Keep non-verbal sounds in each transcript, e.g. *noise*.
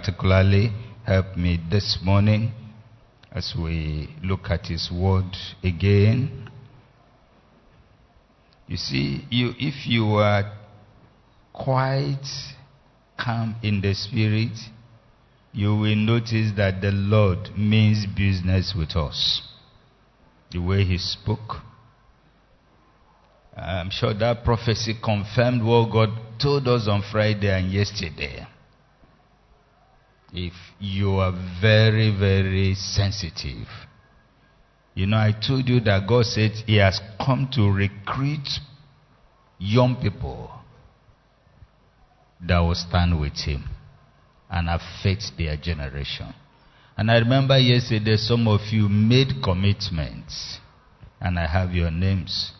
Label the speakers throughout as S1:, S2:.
S1: particularly, help me this morning as we look at His Word again. You see, you, if you are quite calm in the spirit, you will notice that the Lord means business with us. The way He spoke, I'm sure that prophecy confirmed what God told us on Friday and yesterday. If you are very, very sensitive, you know, I told you that God said He has come to recruit young people that will stand with Him and affect their generation. And I remember yesterday some of you made commitments, and I have your names.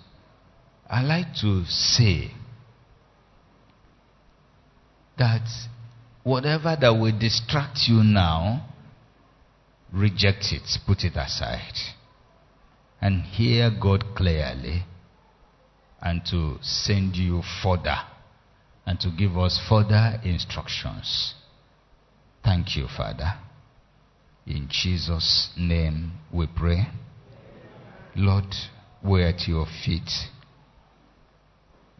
S1: I like to say that whatever that will distract you now, reject it, put it aside, and hear God clearly, and to send you further, and to give us further instructions. Thank you, Father. In Jesus' name we pray. Lord, we're at your feet.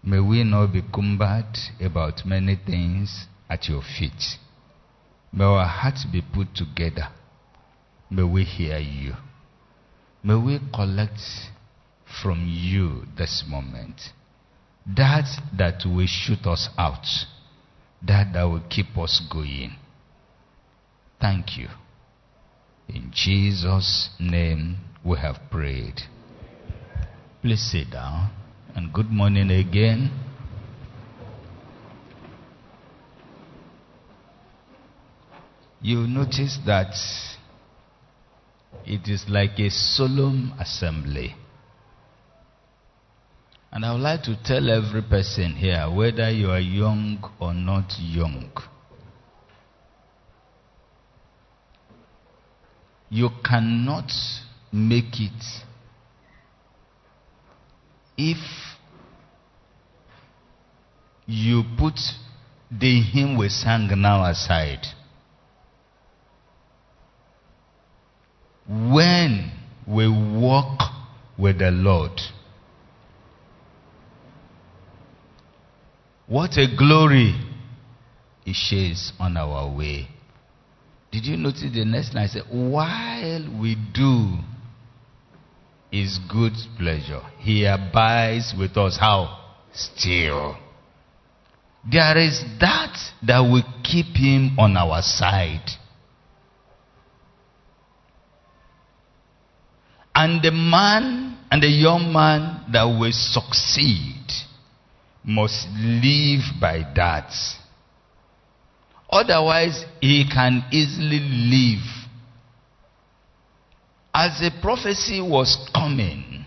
S1: May we not be cumbered about many things at your feet. May our hearts be put together. May we hear you. May we collect from you this moment that that will shoot us out, that that will keep us going. Thank you. In Jesus' name we have prayed. Please sit down and good morning again. You notice that it is like a solemn assembly. And I would like to tell every person here, whether you are young or not young, you cannot make it if you put the hymn we sang now aside. When we walk with the Lord, what a glory it shares on our way. Did you notice the next line? I said, while we do his good pleasure, he abides with us. How? Still. There is that that will keep him on our side. And the man and the young man that will succeed must live by that. Otherwise, he can easily live. As the prophecy was coming,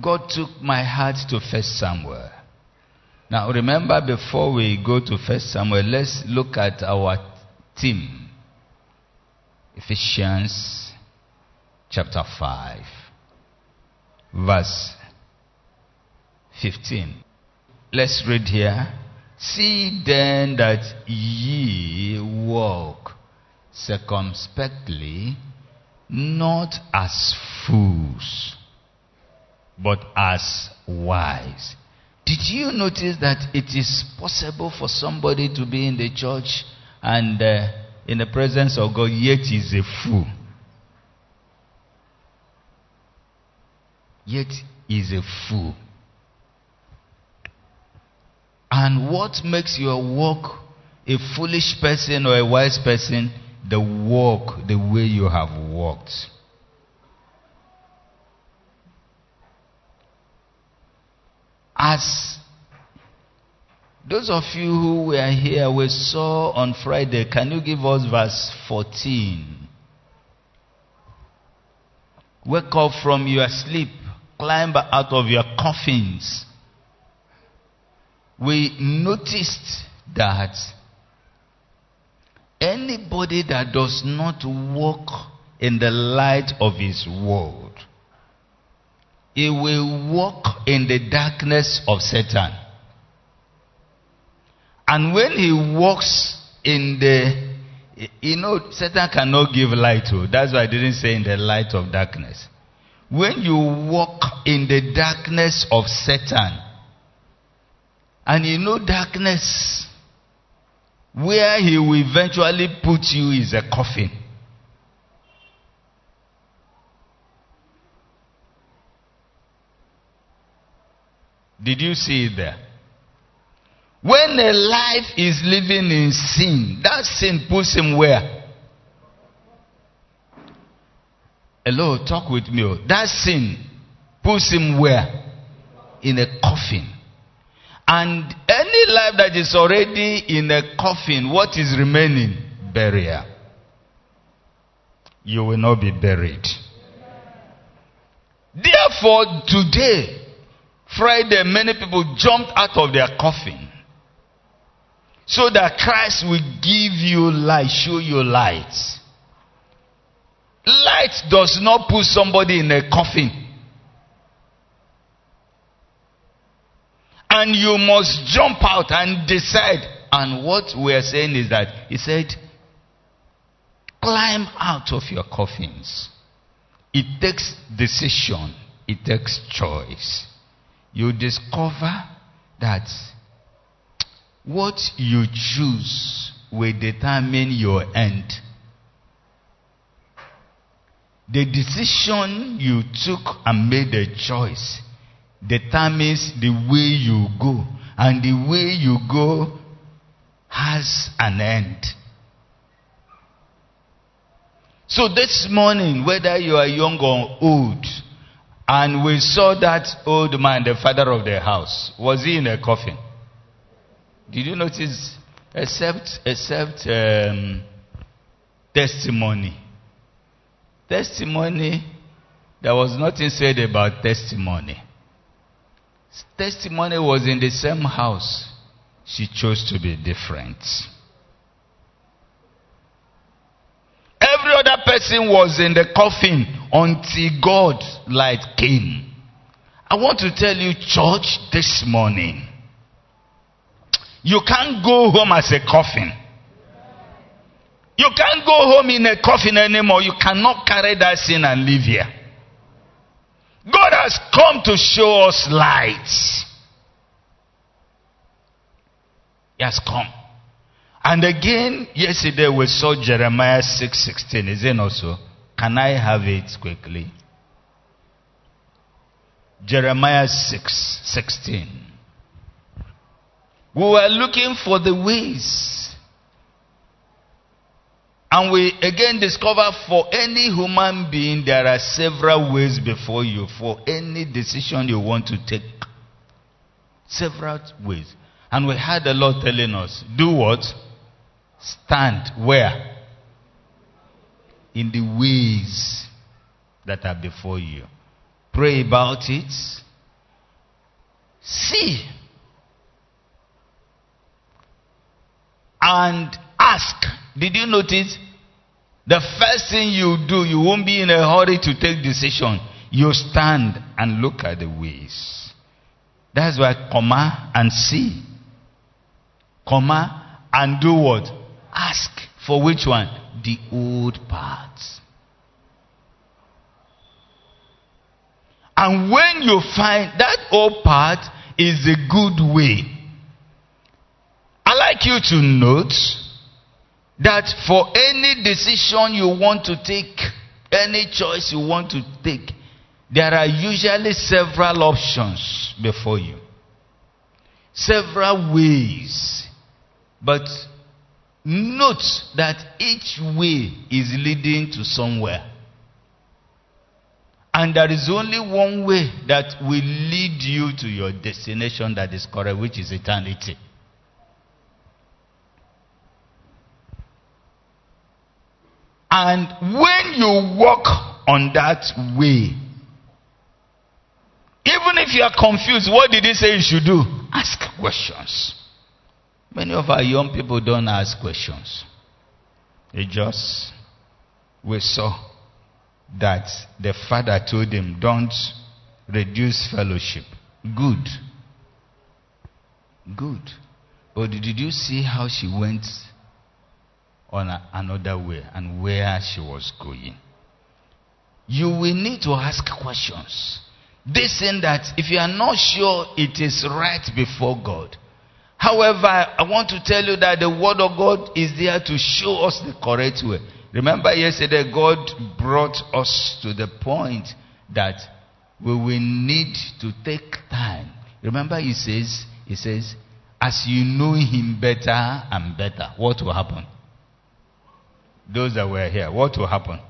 S1: God took my heart to First Samuel. Now, remember, before we go to First Samuel, let's look at our theme Ephesians chapter 5, verse 15. Let's read here. See then that ye walk circumspectly, not as fools, but as wise. Did you notice that it is possible for somebody to be in the church and uh, in the presence of God, yet is a fool? Yet is a fool. And what makes your walk a foolish person or a wise person? The walk, the way you have walked. As Those of you who were here, we saw on Friday, can you give us verse 14? Wake up from your sleep, climb out of your coffins. We noticed that anybody that does not walk in the light of his world, he will walk in the darkness of Satan. And when he walks in the, you know, Satan cannot give light to. That's why I didn't say in the light of darkness. When you walk in the darkness of Satan, and you know darkness, where he will eventually put you is a coffin. Did you see it there? When a life is living in sin, that sin puts him where? Hello, talk with me. oh. That sin puts him where? In a coffin. And any life that is already in a coffin, what is remaining? Burial. You will not be buried. Therefore, today, Friday, many people jumped out of their coffin so that Christ will give you light, show you light. Light does not put somebody in a coffin. And you must jump out and decide. And what we are saying is that he said, climb out of your coffins. It takes decision, it takes choice. You discover that what you choose will determine your end. The decision you took and made a choice determines the way you go. And the way you go has an end. So this morning, whether you are young or old, and we saw that old man, the father of the house, was he in a coffin? Did you notice? Except, except um, testimony. Testimony, there was nothing said about testimony. Testimony was in the same house. She chose to be different. Every other person was in the coffin until God's light came. I want to tell you, church, this morning. You can't go home as a coffin. You can't go home in a coffin anymore. You cannot carry that sin and live here. God has come to show us light. He has come. And again, yesterday we saw Jeremiah 6:16. Is it not so? Can I have it quickly? Jeremiah 6:16. We were looking for the ways. And we again discover for any human being, there are several ways before you for any decision you want to take. Several ways. And we had the Lord telling us, do what? Stand where? In the ways that are before you. Pray about it. See. And ask. Did you notice? The first thing you do, you won't be in a hurry to take decision. You stand and look at the ways. That's why comma and see. Comma and do what? Ask. For which one? The old parts. And when you find that old part is a good way, I like you to note that for any decision you want to take, any choice you want to take, there are usually several options before you. Several ways. But note that each way is leading to somewhere. And there is only one way that will lead you to your destination that is correct, which is eternity. And when you walk on that way, even if you are confused, what did he say you should do? Ask questions. Many of our young people don't ask questions. They just, we saw that the father told him, don't reduce fellowship. Good. Good. But did you see how she went on a, another way and where she was going? You will need to ask questions. This saying that if you are not sure it is right before God. However, I want to tell you that the word of God is there to show us the correct way. Remember yesterday, God brought us to the point that we will need to take time. Remember, He says, He says, as you know Him better and better, what will happen? Those that were here, what will happen?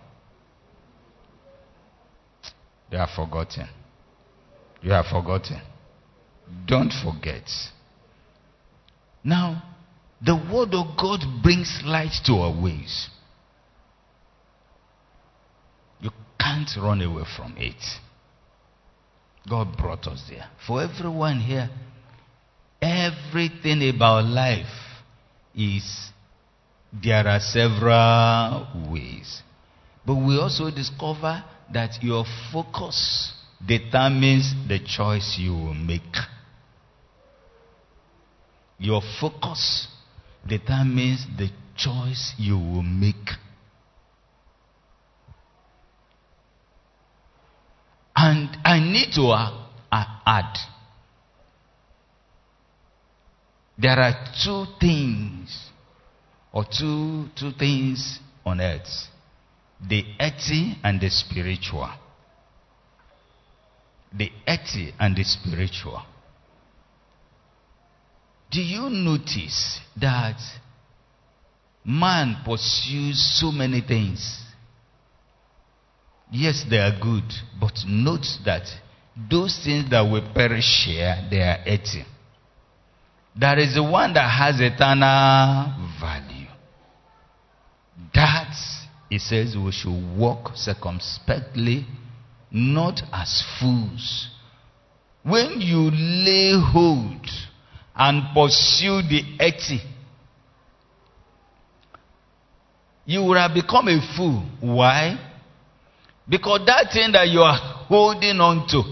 S1: They are forgotten. You have forgotten. Don't forget. Now, the Word of God brings light to our ways. You can't run away from it. God brought us there. For everyone here, everything about life is there are several ways. But we also discover that your focus determines the choice you will make. Your focus determines the choice you will make. And I need to add there are two things or two two things on earth the earthy and the spiritual the earthy and the spiritual do you notice that man pursues so many things Yes, they are good, but note that those things that will perish here, they are empty. There is the one that has eternal value. That, he says, we should walk circumspectly, not as fools. When you lay hold and pursue the empty, you will have become a fool. Why? Because that thing that you are holding on to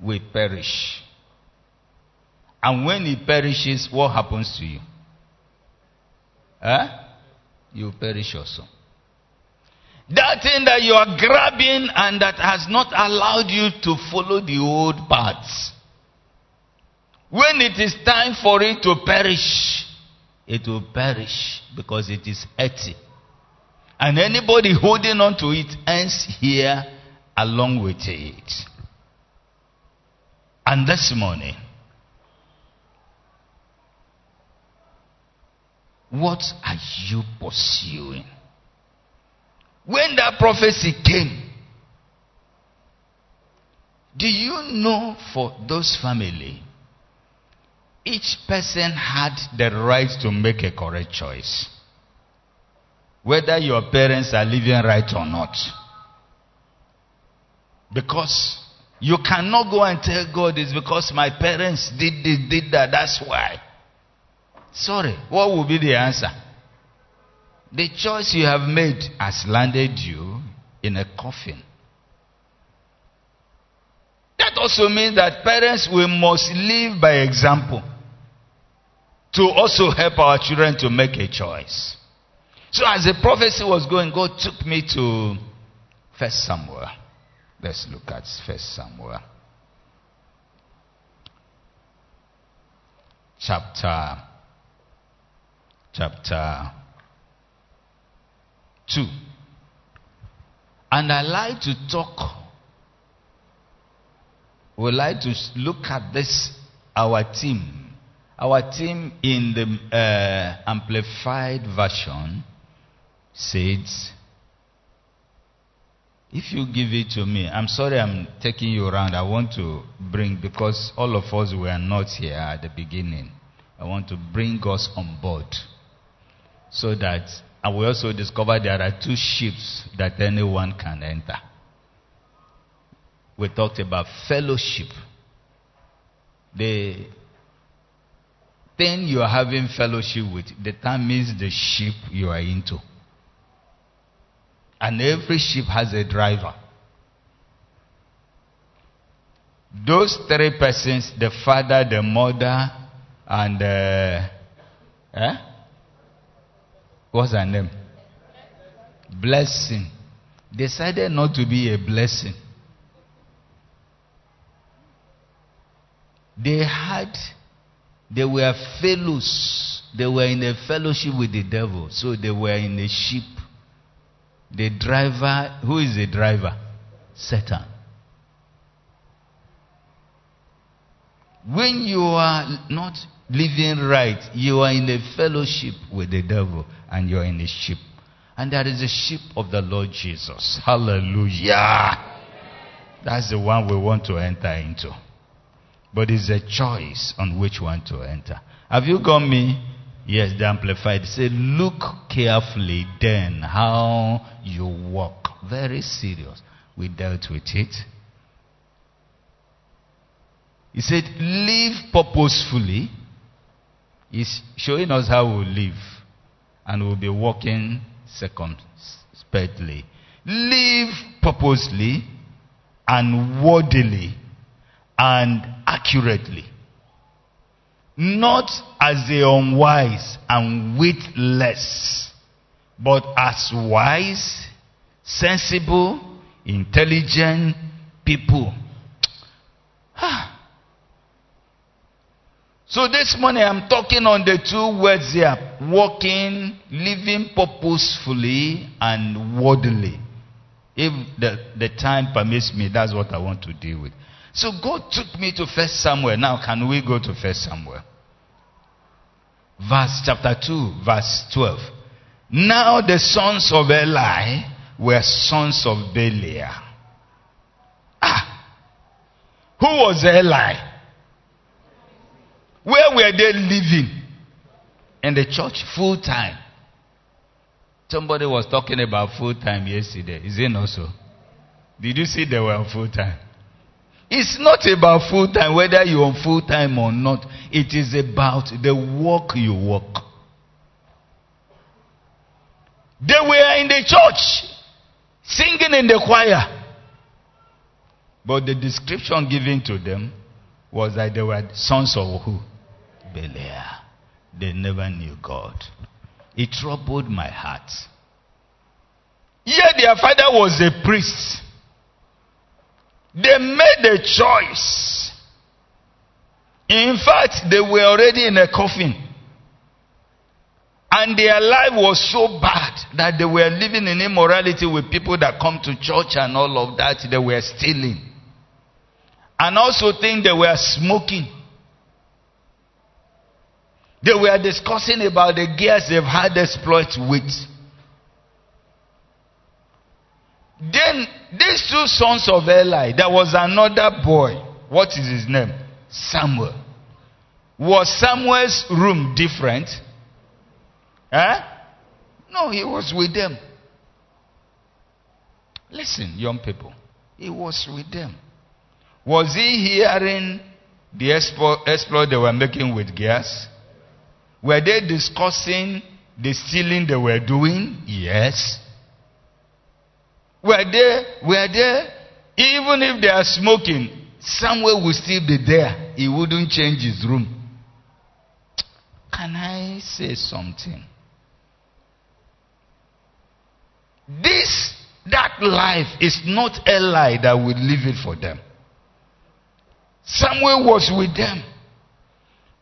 S1: will perish. And when it perishes, what happens to you? Huh? You perish also. That thing that you are grabbing and that has not allowed you to follow the old paths. When it is time for it to perish, it will perish because it is empty. And anybody holding on to it ends here along with it. And this morning, what are you pursuing? When that prophecy came, do you know for those family, each person had the right to make a correct choice whether your parents are living right or not. Because you cannot go and tell God it's because my parents did this, did that, that's why. Sorry, what will be the answer? The choice you have made has landed you in a coffin. That also means that parents we must live by example to also help our children to make a choice. So as the prophecy was going, God took me to First Samuel. Let's look at First Samuel. Chapter chapter 2. And I like to talk, we like to look at this, our team. Our team in the uh, Amplified Version says, If you give it to me, I'm sorry I'm taking you around. I want to bring, because all of us were not here at the beginning, I want to bring us on board so that And we also discovered there are two ships that anyone can enter. We talked about fellowship. The thing you are having fellowship with determines the ship you are into. And every ship has a driver. Those three persons the father, the mother, and uh, eh? What's her name? Blessing. Decided not to be a blessing. They had, they were fellows. They were in a fellowship with the devil. So they were in a ship. The driver, who is the driver? Satan. When you are not living right, you are in a fellowship with the devil and you are in a ship. And that is the ship of the Lord Jesus. Hallelujah. That's the one we want to enter into. But it's a choice on which one to enter. Have you got me? Yes, the Amplified. Say, look carefully then how you walk. Very serious. We dealt with it. He said, live purposefully. He's showing us how we live. And we'll be walking circumspectly. Live purposely and worthily and accurately. Not as the unwise and witless, but as wise, sensible, intelligent people. Ah. So this morning I'm talking on the two words here walking, living purposefully, and worthily. If the, the time permits me, that's what I want to deal with. So God took me to First Samuel. Now, can we go to First Samuel? Verse chapter 2, verse 12. Now the sons of Eli were sons of Belial. Ah! Who was Eli? Where were they living? In the church, full time. Somebody was talking about full time yesterday. Is it not so? Did you see they were full time? It's not about full time, whether you're on full time or not. It is about the work you work. They were in the church, singing in the choir. But the description given to them was that they were sons of who? Belial. They never knew God. It troubled my heart. Yet their father was a priest. They made a choice. In fact, they were already in a coffin. And their life was so bad that they were living in immorality with people that come to church and all of that. They were stealing. And also think they were smoking. They were discussing about the gears they've had exploits with. Then these two sons of Eli, there was another boy. What is his name? Samuel. Was Samuel's room different? Eh? No, he was with them. Listen, young people. He was with them. Was he hearing the exploit, exploit they were making with gears? Were they discussing the stealing they were doing? Yes. Were they, were they, even if they are smoking, Samuel will still be there. He wouldn't change his room. Can I say something? This, that life is not a lie that will live it for them. Samuel was with them.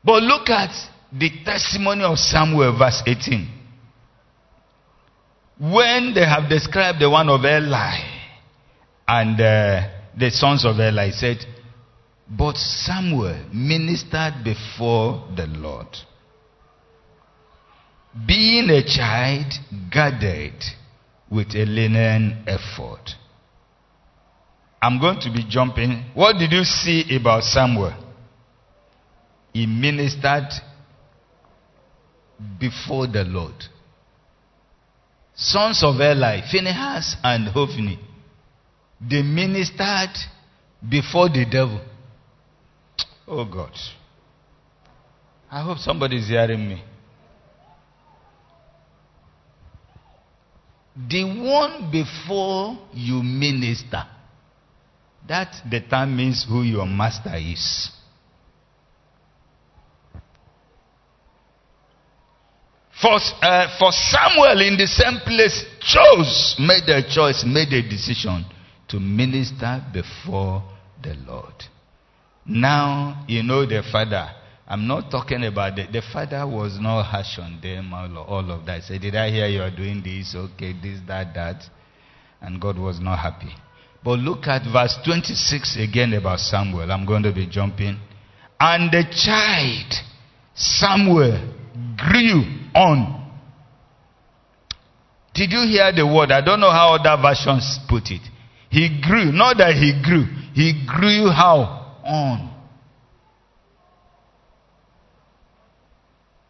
S1: But look at the testimony of Samuel, verse 18. When they have described the one of Eli and uh, the sons of Eli, said, But Samuel ministered before the Lord, being a child gathered with a linen ephod. I'm going to be jumping. What did you see about Samuel? He ministered before the Lord. sons of Eli, Phinehas and Hophni, they ministered before the devil. Oh God. I hope somebody is hearing me. The one before you minister, that determines who your master is. For, uh, for Samuel in the same place chose, made a choice, made a decision to minister before the Lord. Now you know the father. I'm not talking about the, the father was not harsh on them, all, all of that. Say, did I hear you are doing this? Okay, this, that, that. And God was not happy. But look at verse 26 again about Samuel. I'm going to be jumping. And the child, Samuel, grew on. Did you hear the word? I don't know how other versions put it. He grew. Not that he grew. He grew how? On.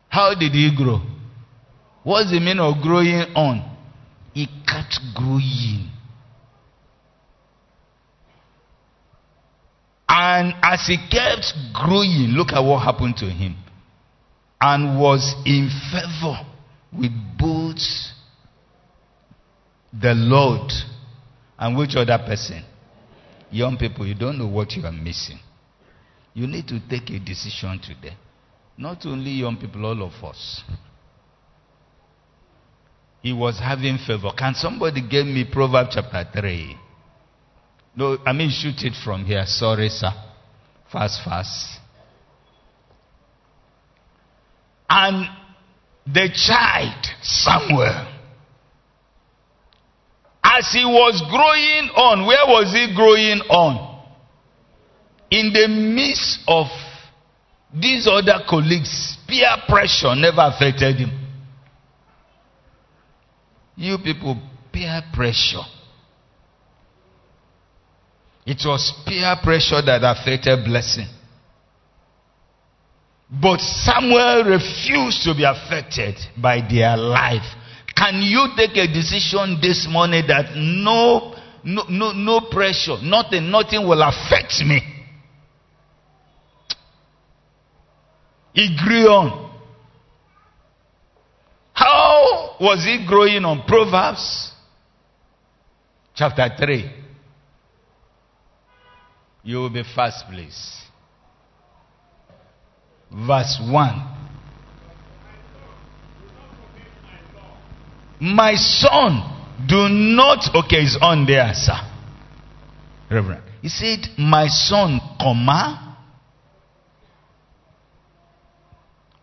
S1: How did he grow? What's the meaning of growing on? He kept growing. And as he kept growing, look at what happened to him. And was in favor with both the Lord and which other person? Young people, you don't know what you are missing. You need to take a decision today. Not only young people, all of us. He was having favor. Can somebody give me Proverbs chapter 3? No, I mean, shoot it from here. Sorry, sir. Fast, fast. And the child, Samuel, as he was growing on, where was he growing on? In the midst of these other colleagues, peer pressure never affected him. You people, peer pressure. It was peer pressure that affected blessing. But Samuel refused to be affected by their life. Can you take a decision this morning that no, no, no, no pressure, nothing, nothing will affect me? He grew on. How was he growing on? Proverbs chapter 3. You will be first please. Verse 1. My son, do not. Okay, it's on there, sir. Reverend. He said, My son, comma.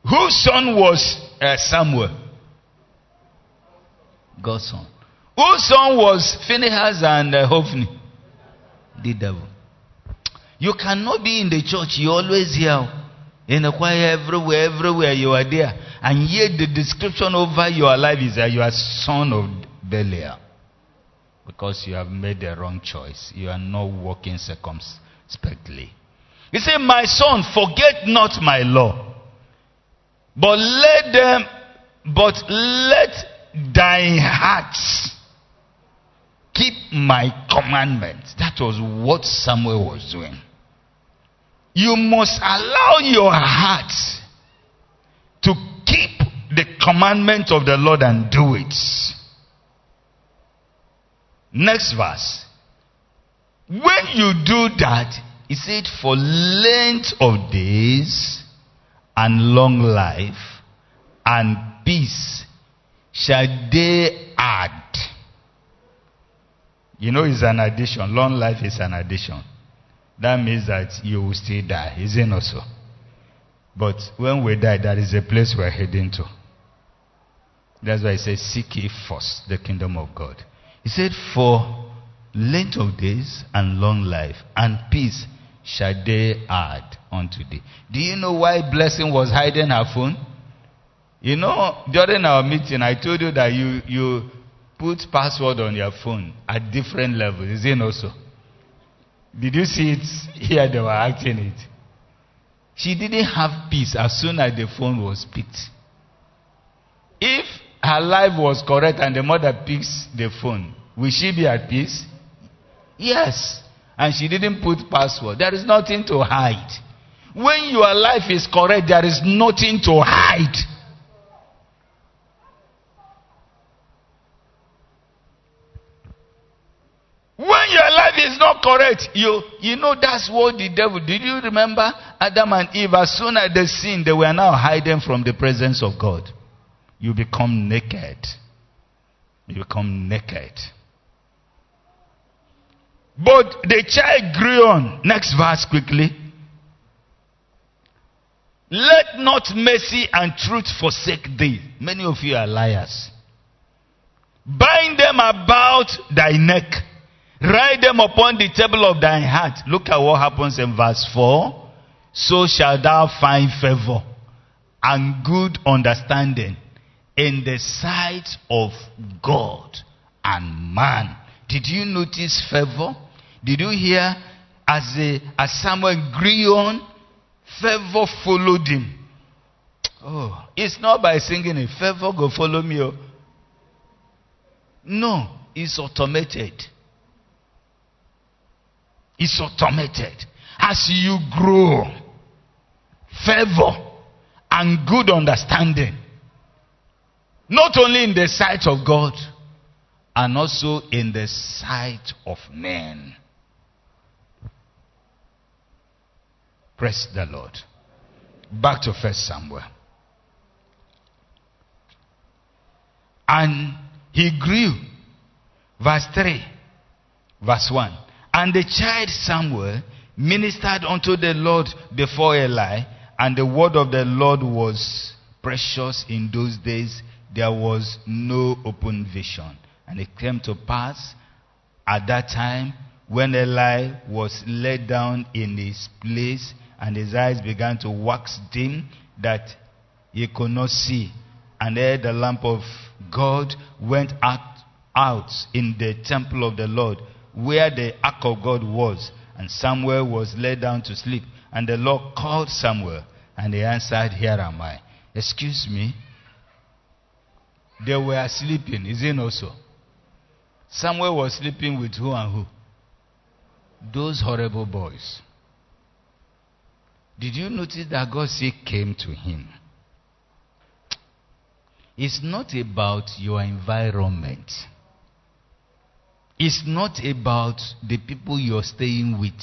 S1: Whose son was uh, Samuel? God's son. Whose son was Phinehas and uh, Hophni? The devil. You cannot be in the church. You always hear in the choir everywhere, everywhere you are there. And yet the description over your life is that you are son of Belial. Because you have made the wrong choice. You are not walking circumspectly. He said, My son, forget not my law. But let them, but let thine heart keep my commandments. That was what Samuel was doing. You must allow your heart to keep the commandment of the Lord and do it. Next verse. When you do that, he said, for length of days and long life and peace shall they add. You know, it's an addition. Long life is an addition. That means that you will still die. Is it not so? But when we die, that is a place we're heading to. That's why he says, Seek ye first the kingdom of God. He said, For length of days and long life and peace shall they add unto thee. Do you know why blessing was hiding her phone? You know, during our meeting, I told you that you, you put password on your phone at different levels. Is it not so? Did you see it here? They were acting it. She didn't have peace as soon as the phone was picked. If her life was correct and the mother picks the phone, will she be at peace? Yes. And she didn't put password. There is nothing to hide. When your life is correct, there is nothing to hide. Is not correct, you you know that's what the devil. Did you remember Adam and Eve? As soon as they sinned, they were now hiding from the presence of God. You become naked. You become naked. But the child grew on. Next verse quickly. Let not mercy and truth forsake thee. Many of you are liars. Bind them about thy neck Write them upon the table of thine heart. Look at what happens in verse 4. So shalt thou find favor and good understanding in the sight of God and man. Did you notice favor? Did you hear as, a, as Samuel grew on, favor followed him. Oh, it's not by singing a favor go follow me. Oh. No, it's automated. It's automated. As you grow, favor and good understanding, not only in the sight of God, and also in the sight of men. Praise the Lord. Back to First Samuel. And he grew. Verse 3. Verse 1. And the child Samuel ministered unto the Lord before Eli, and the word of the Lord was precious in those days. There was no open vision. And it came to pass at that time when Eli was laid down in his place and his eyes began to wax dim that he could not see. And there the lamp of God went out, out in the temple of the Lord where the ark of God was. And Samuel was laid down to sleep. And the Lord called Samuel, and he answered, Here am I. Excuse me. They were sleeping, is it not so? Samuel was sleeping with who and who? Those horrible boys. Did you notice that God said came to him? It's not about your environment. It's not about the people you're staying with,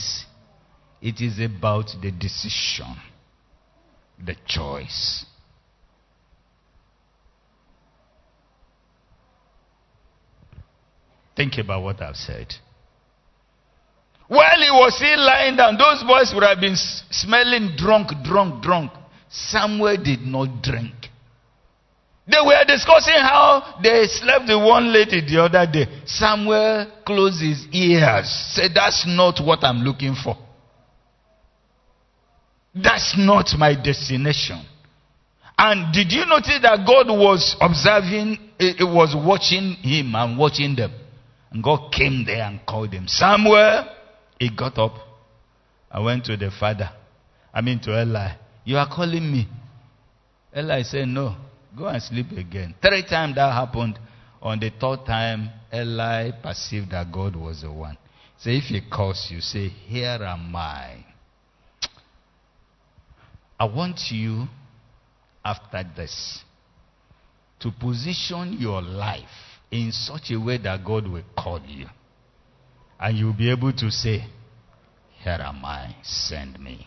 S1: it is about the decision, the choice. Think about what I've said. While he was still lying down, those boys would have been smelling drunk, drunk, drunk. Samuel did not drink. They were discussing how they slept with one lady the other day. Samuel closed his ears, said, That's not what I'm looking for. That's not my destination. And did you notice that God was observing, it was watching him and watching them? And God came there and called him. Samuel, he got up. I went to the father. I mean to Eli. You are calling me. Eli said, No. Go and sleep again. Three times that happened. On the third time, Eli perceived that God was the one. So if he calls you, say, Here am I. I want you, after this, to position your life in such a way that God will call you. And you'll be able to say, Here am I, send me.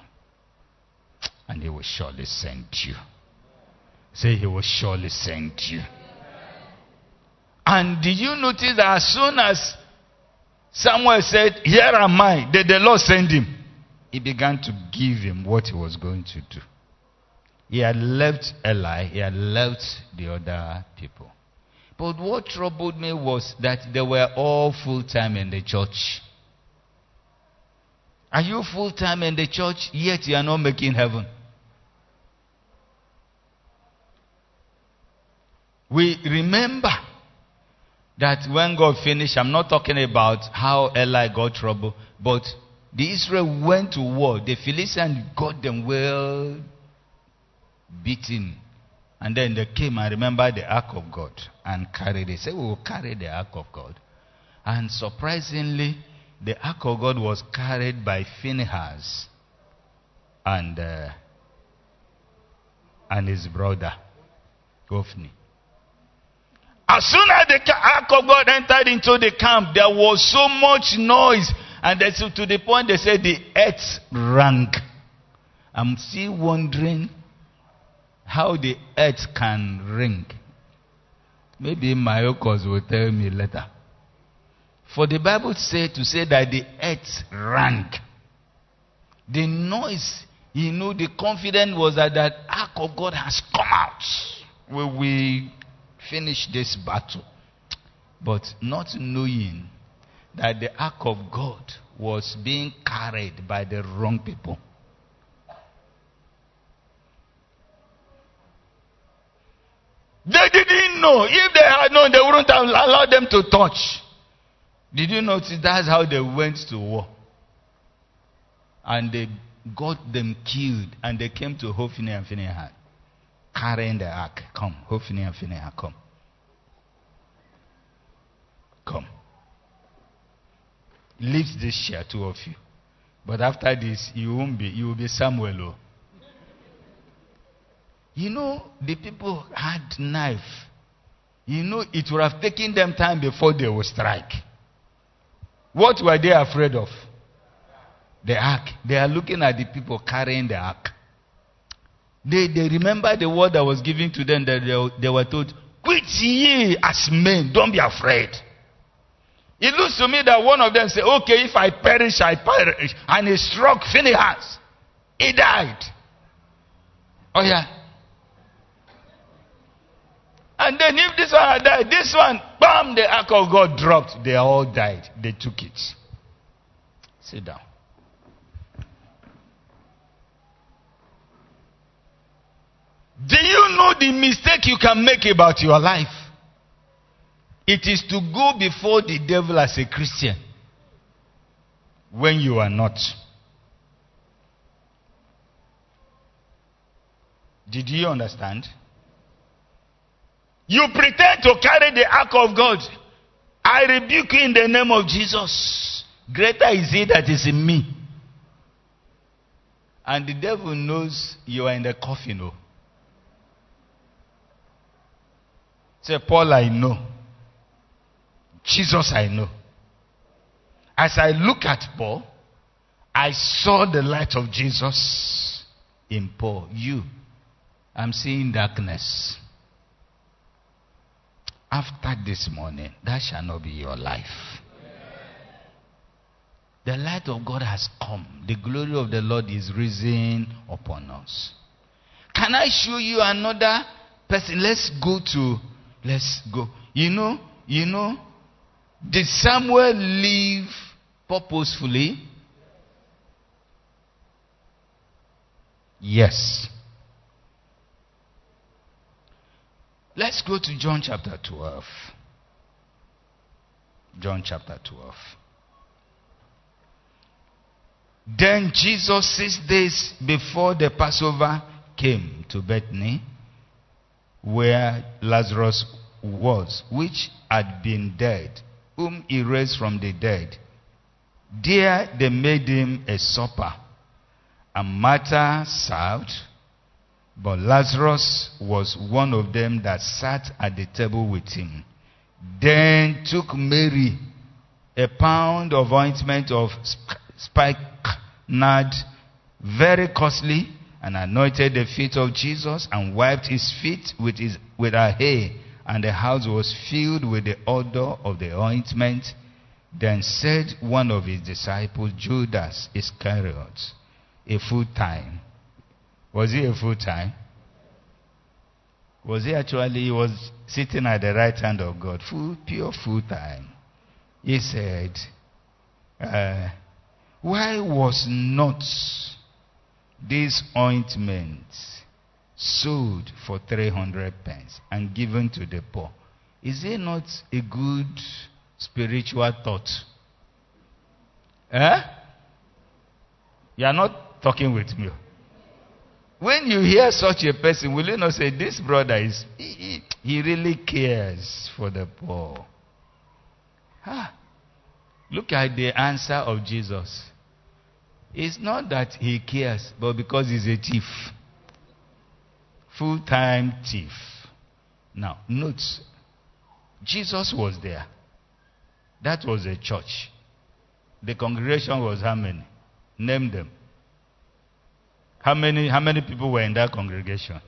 S1: And he will surely send you. Say, He will surely send you. And did you notice that as soon as Samuel said, Here am I, did the Lord send him? He began to give him what he was going to do. He had left Eli, he had left the other people. But what troubled me was that they were all full time in the church. Are you full time in the church, yet you are not making heaven? We remember that when God finished, I'm not talking about how Eli got trouble, but the Israel went to war. The Philistines got them well beaten. And then they came and remembered the ark of God and carried it. Say, we will carry the ark of God. And surprisingly, the ark of God was carried by Phinehas and, uh, and his brother, Hophni. As soon as the ark of God entered into the camp, there was so much noise. And to the point they said the earth rang. I'm still wondering how the earth can ring. Maybe my uncles will tell me later. For the Bible said to say that the earth rang. The noise, you know, the confidence was that that ark of God has come out. Will we finish this battle? But not knowing that the ark of God was being carried by the wrong people. They didn't know. If they had known, they wouldn't have allowed them to touch. Did you notice that's how they went to war? And they got them killed and they came to Hophni and Phinehas carrying the ark. Come, Hophni and Phinehas, come. Come. Leave this share, two of you. But after this, you won't be, you will be Samuel. Oh. You know, the people had knife. You know, it would have taken them time before they would strike. What were they afraid of? The ark. They are looking at the people carrying the ark. They, they remember the word that was given to them that they, they were told, Quit ye as men, don't be afraid. It looks to me that one of them said, Okay, if I perish, I perish. And he struck Phinehas. He died. Oh, yeah. And then if this one had died, this one, bam, the ark of God dropped. They all died. They took it. Sit down. Do you know the mistake you can make about your life? It is to go before the devil as a Christian when you are not. Did you understand? You pretend to carry the ark of God. I rebuke you in the name of Jesus. Greater is he that is in me. And the devil knows you are in the coffin. Oh. Say, Paul, I know. Jesus, I know. As I look at Paul, I saw the light of Jesus in Paul. You, I'm seeing darkness. After this morning, that shall not be your life. The light of God has come. The glory of the Lord is risen upon us. Can I show you another person? Let's go to, let's go. You know, you know, did Samuel live purposefully? Yes. Let's go to John chapter 12. John chapter 12. Then Jesus, six days before the Passover, came to Bethany, where Lazarus was, which had been dead, whom he raised from the dead. There they made him a supper, and Martha served but Lazarus was one of them that sat at the table with him. Then took Mary a pound of ointment of spikenard, very costly, and anointed the feet of Jesus and wiped his feet with, his, with her hair. And the house was filled with the odor of the ointment. Then said one of his disciples, Judas Iscariot, a full time was he a full time? Was he actually he was sitting at the right hand of God, full, pure full time? He said, uh, "Why was not this ointment sold for three hundred pence and given to the poor? Is it not a good spiritual thought?" Eh? You are not talking with me. when you hear such a person, will you not say, This brother is, he, he really cares for the poor? Ah, look at the answer of Jesus. It's not that he cares, but because he's a thief. Full time thief. Now, note, Jesus was there. That was a church. The congregation was how many? Name them. How many, how many people were in that congregation?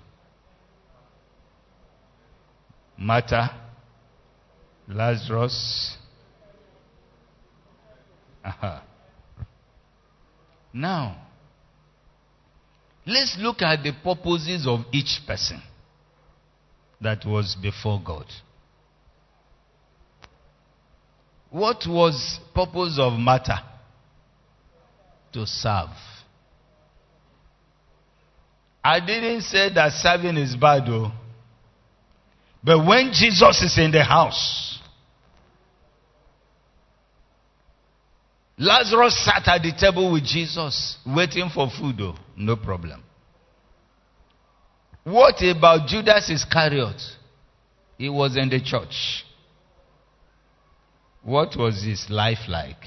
S1: Martha, Lazarus. Aha. Now, let's look at the purposes of each person that was before God. What was purpose of Martha? To serve. I didn't say that serving is bad though. But when Jesus is in the house, Lazarus sat at the table with Jesus, waiting for food though. No problem. What about Judas Iscariot? He was in the church. What was his life like?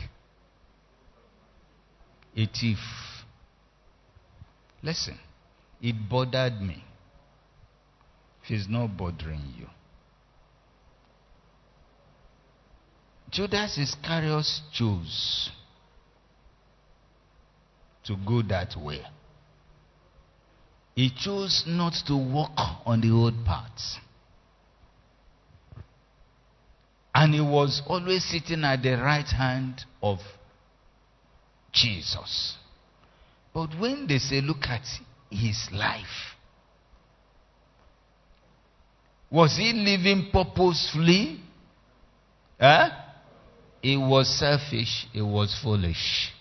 S1: A thief. Listen. It bothered me. He's not bothering you. Judas Iscariot chose to go that way. He chose not to walk on the old paths. And he was always sitting at the right hand of Jesus. But when they say, look at his life? Was he living purposefully? Huh? It was selfish, it was foolish.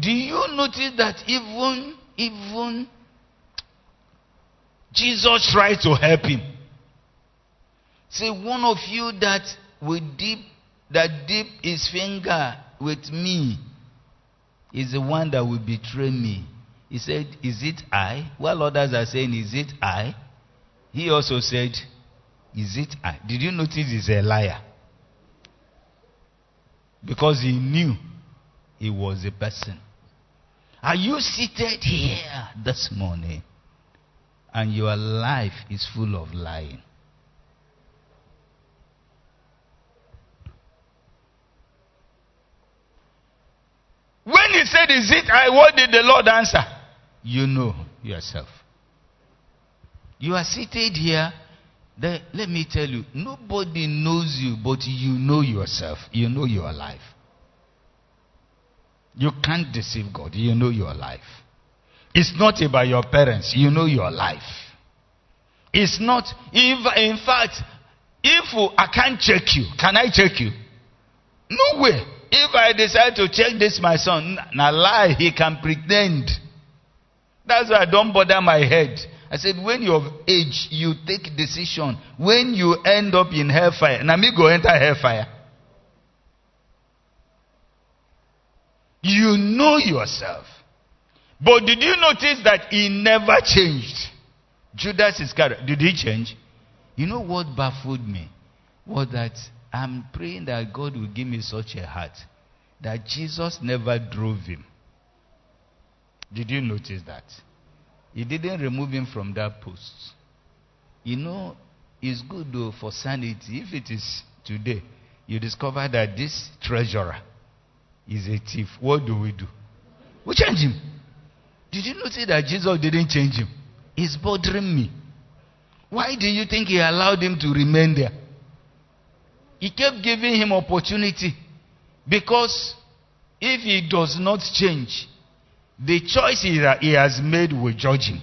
S1: Do you notice that even even Jesus tried to help him? Say one of you that will dip that dip his finger with me is the one that will betray me. He said, Is it I? While others are saying, Is it I? He also said, Is it I? Did you notice he's a liar? Because he knew he was a person. Are you seated here this morning and your life is full of lying? When he said, Is it I? What did the Lord answer? You know yourself. You are seated here. There, let me tell you, nobody knows you, but you know yourself. You know your life. You can't deceive God. You know your life. It's not about your parents. You know your life. It's not, in fact, if I can't check you, can I check you? No way. If I decide to check this, my son, na lie, he can pretend. That's why I don't bother my head. I said, when you're of age, you take decision. When you end up in hellfire, now me go enter hellfire. You know yourself. But did you notice that he never changed? Judas Iscariot, did he change? You know what baffled me? Was that I'm praying that God will give me such a heart that Jesus never drove him. Did you notice that? He didn't remove him from that post. You know, it's good though for sanity. If it is today, you discover that this treasurer is a thief. What do we do? We change him. Did you notice that Jesus didn't change him? It's bothering me. Why do you think he allowed him to remain there? He kept giving him opportunity. Because if he does not change, the choice that he has made will judge him.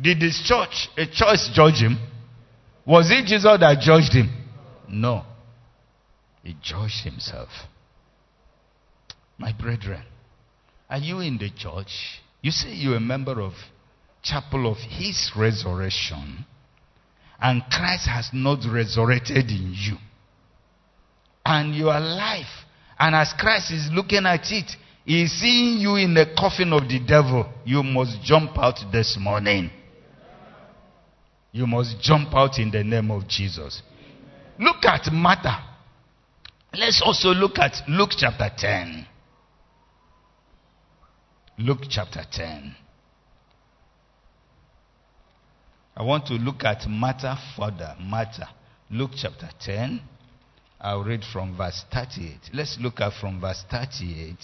S1: Did this church, a choice, judge him? Was it Jesus that judged him? No. He judged himself. My brethren, are you in the church? You say you're a member of chapel of his resurrection and Christ has not resurrected in you. And your life And as Christ is looking at it, he is seeing you in the coffin of the devil. You must jump out this morning. You must jump out in the name of Jesus. Look at Martha. Let's also look at Luke chapter 10. Luke chapter 10. I want to look at Martha further. Martha. Luke chapter 10. I'll read from verse 38. Let's look at from verse 38.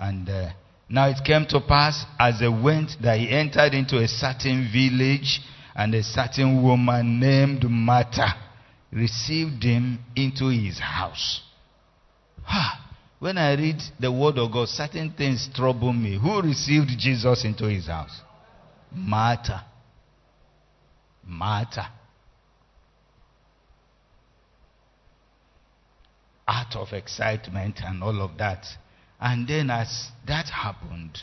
S1: And uh, now it came to pass as they went that he entered into a certain village, and a certain woman named Martha received him into his house. when I read the word of God, certain things trouble me. Who received Jesus into his house? Martha. Martha. Out of excitement and all of that. And then, as that happened,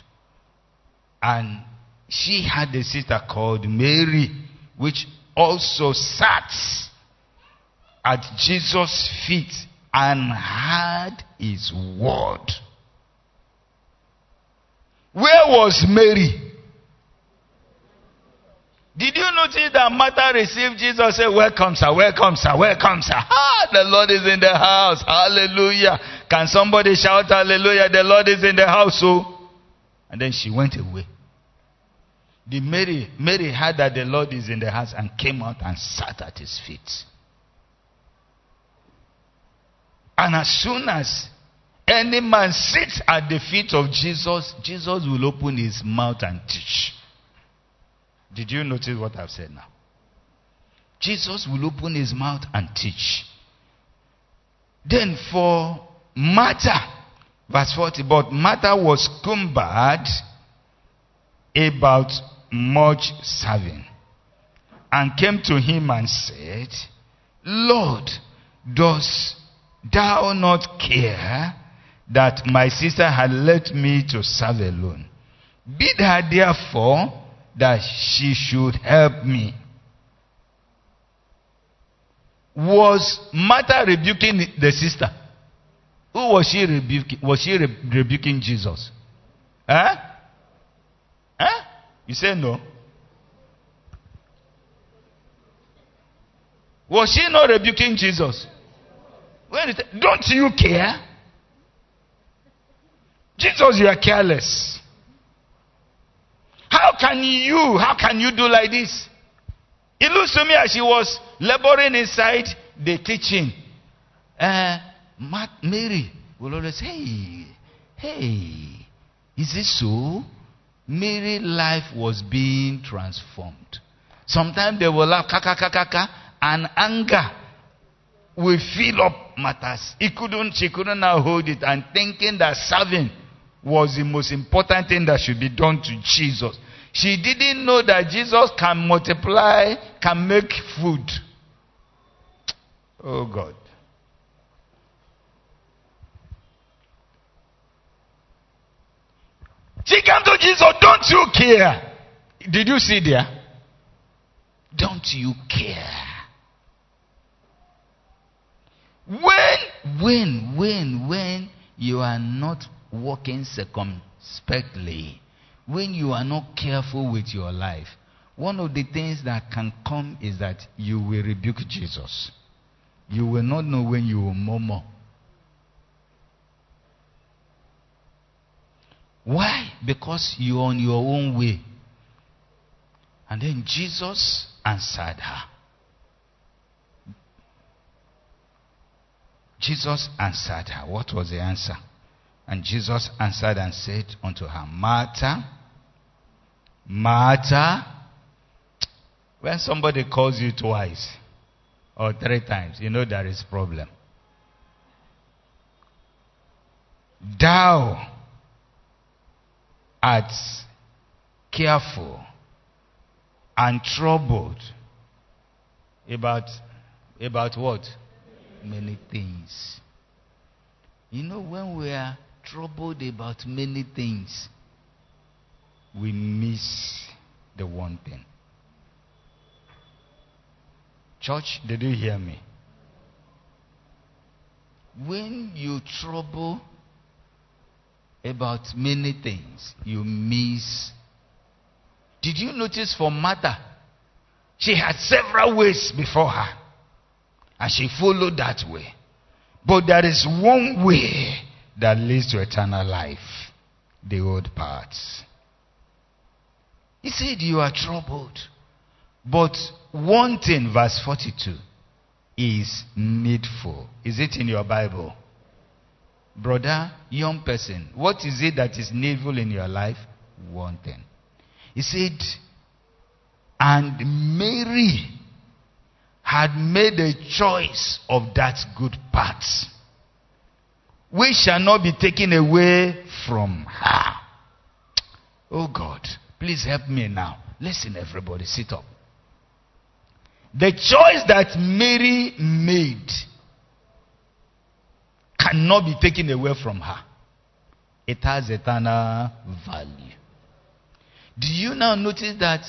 S1: and she had a sister called Mary, which also sat at Jesus' feet and heard his word. Where was Mary? Did you notice that Martha received Jesus? Say, Welcome, sir, welcome, sir, welcome, sir. Ah, the Lord is in the house. Hallelujah. Can somebody shout hallelujah? The Lord is in the house. So, oh. and then she went away. The Mary, Mary heard that the Lord is in the house and came out and sat at his feet. And as soon as any man sits at the feet of Jesus, Jesus will open his mouth and teach. Did you notice what I've said now? Jesus will open his mouth and teach. Then for Martha, verse 40, but Martha was cumbered about much serving and came to him and said, Lord, does thou not care that my sister had left me to serve alone? Bid her therefore that she should help me. Was Martha rebuking the sister? Who was she rebuking? Was she re- rebuking Jesus? Huh? Huh? You say no. Was she not rebuking Jesus? Don't you care? Jesus, you are careless. How can you, how can you do like this? It looks to me as she was laboring inside the teaching. Uh, Mary will always say, hey, hey, is it so? Mary's life was being transformed. Sometimes they will laugh, kaka, kaka, kaka, and anger will fill up matters. He couldn't, she couldn't now hold it and thinking that serving was the most important thing that should be done to Jesus. She didn't know that Jesus can multiply, can make food. Oh God. She came to Jesus, don't you care? Did you see there? Don't you care? When, when, when, when you are not walking circumspectly, when you are not careful with your life, one of the things that can come is that you will rebuke Jesus. You will not know when you will murmur. Why? Because you're on your own way. And then Jesus answered her. Jesus answered her. What was the answer? And Jesus answered and said unto her, Martha, Martha. When somebody calls you twice or three times, you know there is problem. Thou art careful and troubled about about what? Many things. You know, when we are troubled about many things, we miss the one thing. Church, did you hear me? when you trouble about many things, you miss. Did you notice for Martha? She had several ways before her, and she followed that way. But there is one way that leads to eternal life the old parts. He said, You are troubled. But one thing, verse 42, is needful. Is it in your Bible? Brother, young person, what is it that is needful in your life? One thing. He said, And Mary had made a choice of that good part, which shall not be taken away from her. Oh God, please help me now. Listen, everybody, sit up. The choice that Mary made cannot be taken away from her. It has eternal value. Do you now notice that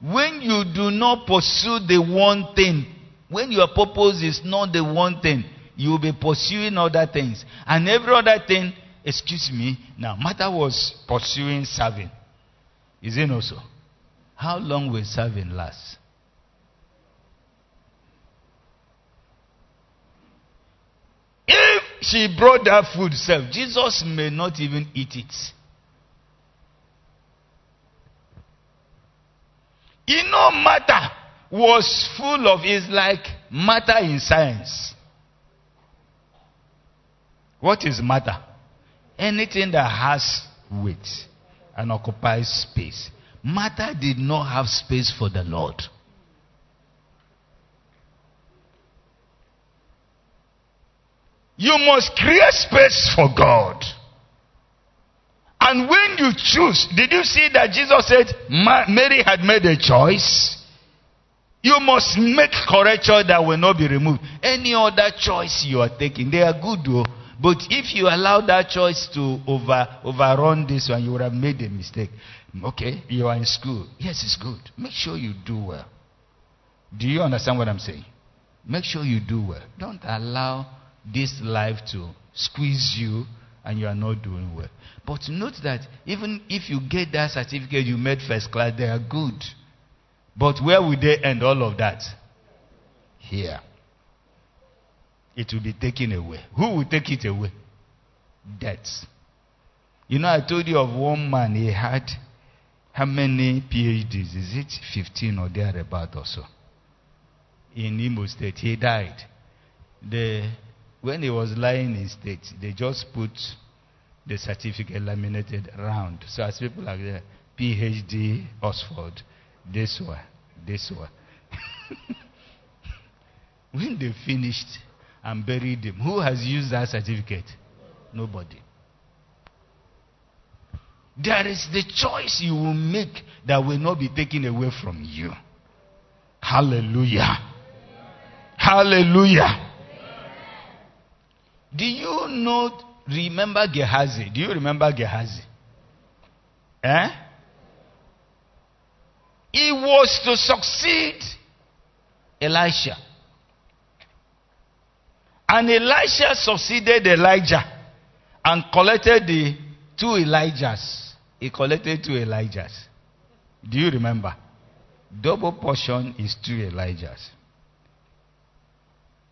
S1: when you do not pursue the one thing, when your purpose is not the one thing, you will be pursuing other things. And every other thing, excuse me, now, Martha was pursuing serving. Is it not so? How long will serving last? If she brought that food self, Jesus may not even eat it. You know, matter was full of is like matter in science. What is matter? Anything that has weight and occupies space. Matter did not have space for the Lord. You must create space for God. And when you choose, did you see that Jesus said Mary had made a choice? You must make correct choice that will not be removed. Any other choice you are taking, they are good though. But if you allow that choice to over overrun this one, you would have made a mistake. Mm, okay, you are in school. Yes, it's good. Make sure you do well. Do you understand what I'm saying? Make sure you do well. Don't allow this life to squeeze you and you are not doing well. But note that even if you get that certificate you made first class, they are good. But where will they end all of that? Here. It will be taken away. Who will take it away? Death. You know, I told you of one man, he had how many PhDs? Is it 15 or thereabout or so? In Imo State. He died. The when he was lying in state, they just put the certificate laminated around. So as people like there, PhD, Oxford, this one, this one. *laughs* when they finished and buried him, who has used that certificate? Nobody. There is the choice you will make that will not be taken away from you. Hallelujah. Hallelujah. Do you know, remember Gehazi? Do you remember Gehazi? Eh? He was to succeed Elisha. And Elisha succeeded Elijah and collected the two Elijahs. He collected two Elijahs. Do you remember? Double portion is two Elijahs.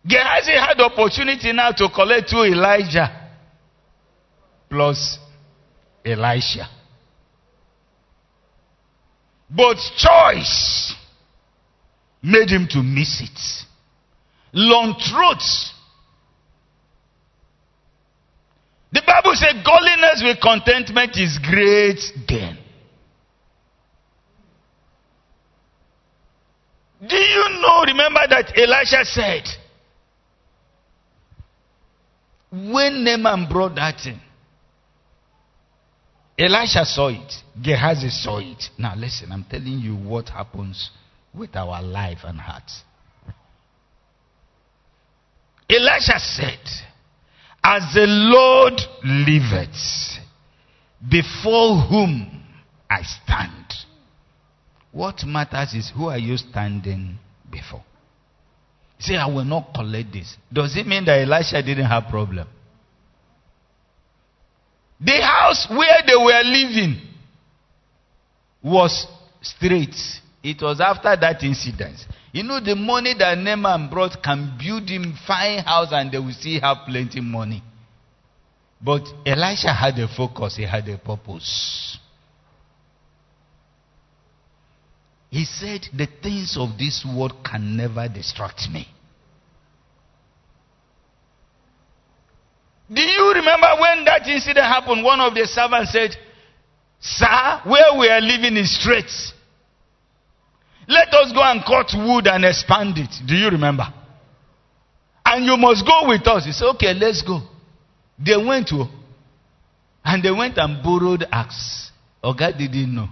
S1: Gehazi had opportunity now to collect two Elijah plus Elisha. But choice made him to miss it. Long throats. The Bible says godliness with contentment is great gain. Do you know, remember that Elisha said, when Naaman brought that in, Elisha saw it. Gehazi saw it. Now listen, I'm telling you what happens with our life and hearts. Elisha said, As the Lord liveth, before whom I stand. What matters is who are you standing before? Say, I will not collect this. Does it mean that Elisha didn't have problem? The house where they were living was straight. It was after that incident. You know, the money that Naaman brought can build him fine house and they will still have plenty money. But Elisha had a focus, he had a purpose. He said, The things of this world can never distract me. Do you remember when that incident happened? One of the servants said, Sir, where we are living is straight. Let us go and cut wood and expand it. Do you remember? And you must go with us. He said, Okay, let's go. They went to, and they went and borrowed axe. Oh, Oga didn't know.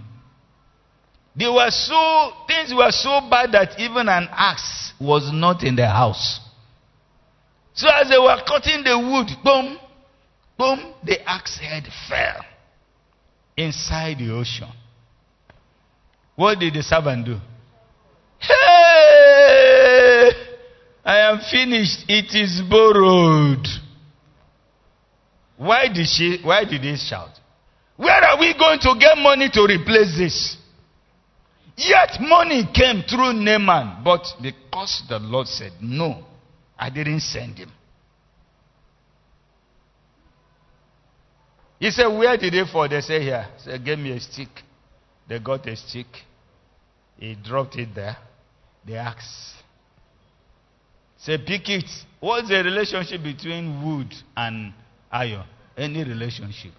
S1: They were so, things were so bad that even an axe was not in the house. So as they were cutting the wood, boom, boom, the axe head fell inside the ocean. What did the servant do? Hey! I am finished. It is borrowed. Why did she why did they shout? Where are we going to get money to replace this? Yet money came through Naaman, but because the Lord said, No, I didn't send him. He said, Where did they fall? They say, Here. He Give me a stick. They got a stick. He dropped it there. They asked. Say, pick it. What's the relationship between wood and iron? Any relationship.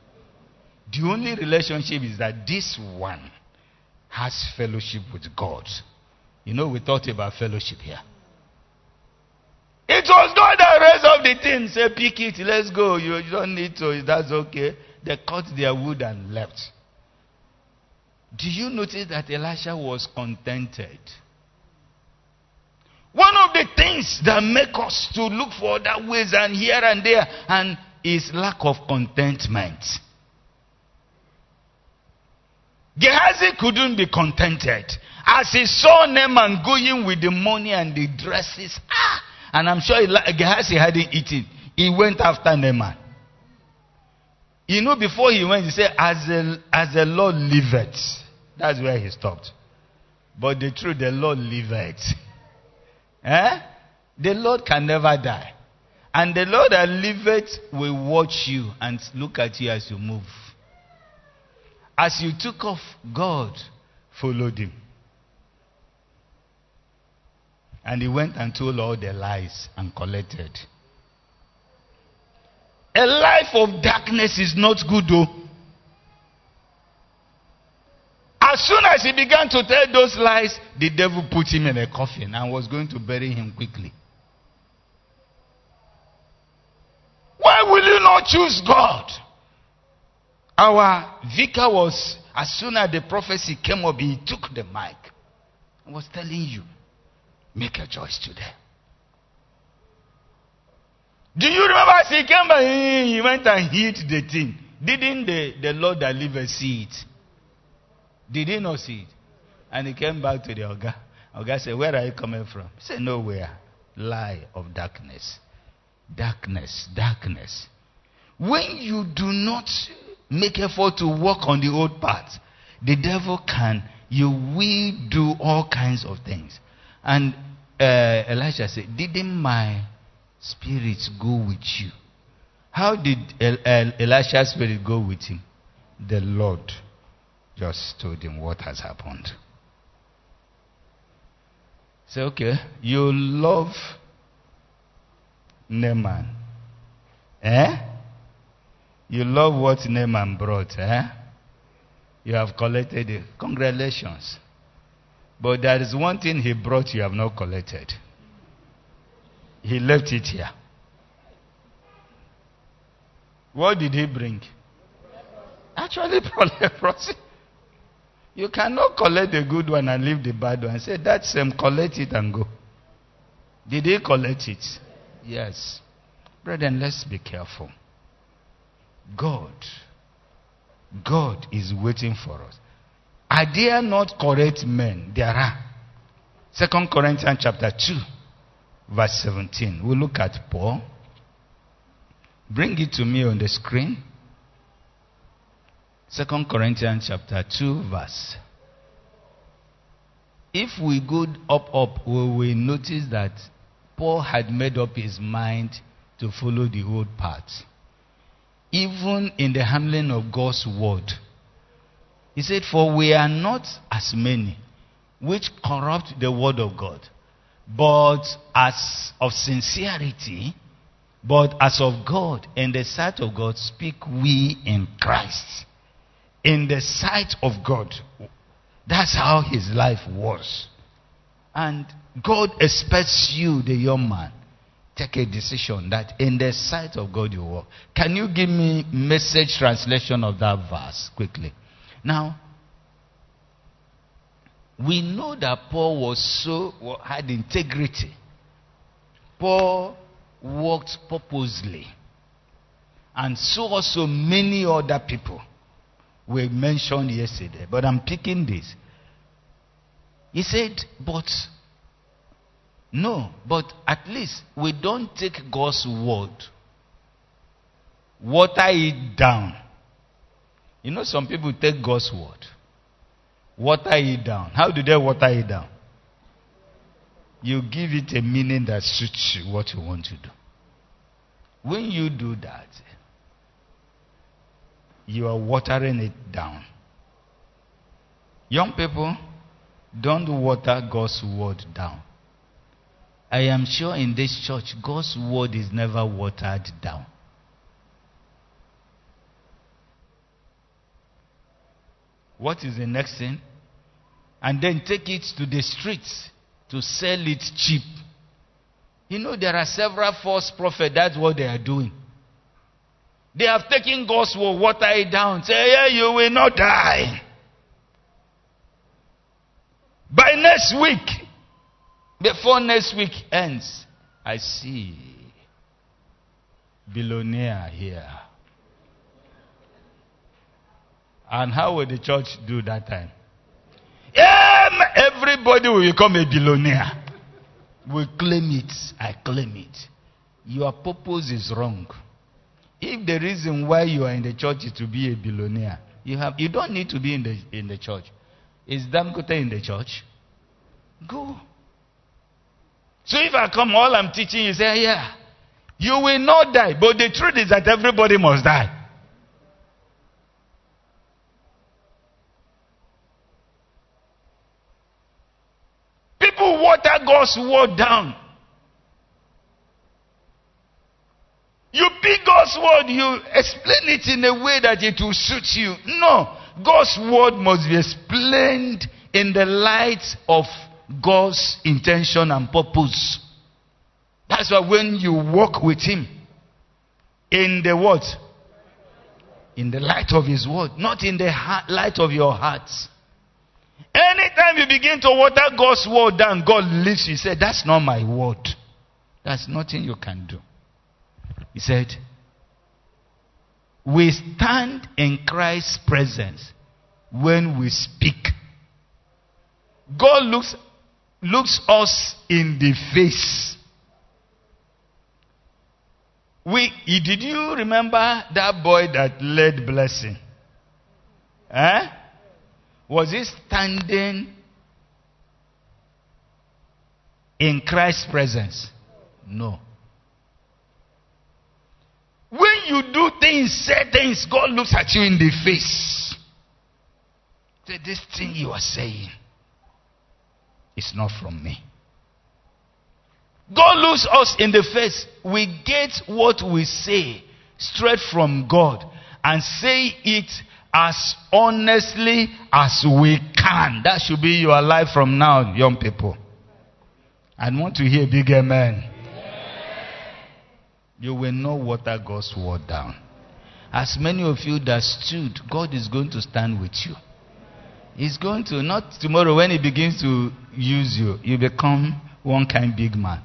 S1: The only relationship is that this one has fellowship with God. You know, we thought about fellowship here. It was God that raised up the thing. Say, pick it, let's go. You, you don't need to. That's okay. They cut their wood and left. Do you notice that Elisha was contented? One of the things that make us to look for other ways and here and there and is lack of contentment. Gehazi couldn't be contented. As he saw Naaman going with the money and the dresses, ah, and I'm sure Gehazi hadn't eaten. He went after Naaman. You know, before he went, he said, As the, as the Lord liveth. That's where he stopped. But the truth, the Lord liveth. Eh? The Lord can never die. And the Lord that liveth will watch you and look at you as you move. As you took off, God followed him. And he went and told all the lies and collected. A life of darkness is not good, though. As soon as he began to tell those lies, the devil put him in a coffin and was going to bury him quickly. Why will you not choose God? Our vicar was, as soon as the prophecy came up, he took the mic and was telling you, make a choice today. Do you remember as he came back, he went and hid the thing. Didn't the, the Lord liveth see it? Did he not see it? And he came back to the Oga. Oga said, Where are you coming from? He said, Nowhere. Lie of darkness. Darkness, darkness. When you do not make effort to walk on the old path, the devil can, you will do all kinds of things. And uh, Elisha said, Didn't my spirit go with you? How did El- El- Elisha's spirit go with him? The Lord just told him what has happened. Say, okay, you love Naaman. Eh? You love what Naaman brought, eh? You have collected it. Congratulations. But there is one thing he brought you have not collected. He left it here. What did he bring? Actually, *laughs* leprosy. You cannot collect the good one and leave the bad one. Say, that's same, collect it and go. Did he collect it? Yes. Brethren, let's be careful. God, God is waiting for us. Are there not correct men? There are. Second Corinthians chapter 2, verse 17. We look at Paul. Bring it to me on the screen. Second Corinthians chapter 2, verse. If we go up, up, we will notice that Paul had made up his mind to follow the old path. Even in the handling of God's word. He said, For we are not as many which corrupt the word of God, but as of sincerity, but as of God, in the sight of God, speak we in Christ. In the sight of God. That's how his life was. And God expects you, the young man, take a decision that in the sight of God you walk. Can you give me message translation of that verse quickly? Now, we know that Paul was so had integrity. Paul walked purposely. And so also many other people were mentioned yesterday. But I'm picking this. He said, but no, but at least we don't take God's word, water it down. You know, some people take God's word, water it down. How do they water it down? You give it a meaning that suits you, what you want to do. When you do that, you are watering it down. Young people, don't water God's word down. I am sure in this church, God's word is never watered down. What is the next thing? And then take it to the streets to sell it cheap. You know, there are several false prophets, that's what they are doing. They have taken God's word, water it down, say, yeah, you will not die. By next week, before next week ends, I see billionaire here. And how will the church do that time? Yeah, everybody will become a billionaire. We claim it. I claim it. Your purpose is wrong. If the reason why you are in the church is to be a billionaire, you have you don't need to be in the in the church. Is Dangote in the church? Go. So if I come, all I'm teaching you say, yeah, you will not die. But the truth is that everybody must die. People water God's word down. You pick God's word, you explain it in a way that it will suit you. No. God's word must be explained in the light of God's intention and purpose. That's why when you walk with Him, in the what? In the light of His word, not in the heart, light of your heart. Anytime you begin to water God's word down, God leaves you. Said, That's not my word. That's nothing you can do. He said, We stand in Christ's presence when we speak. God looks looks us in the face. We, did you remember that boy that led blessing? Eh? Was he standing in Christ's presence? No. When you do things, say things, God looks at you in the face. Say, this thing you are saying it's not from me. God looks us in the face. We get what we say straight from God and say it as honestly as we can. That should be your life from now, young people. I want to hear big amen. You will not water God's word down. As many of you that stood, God is going to stand with you. He's going to, not tomorrow when he begins to use you, you become one kind big man.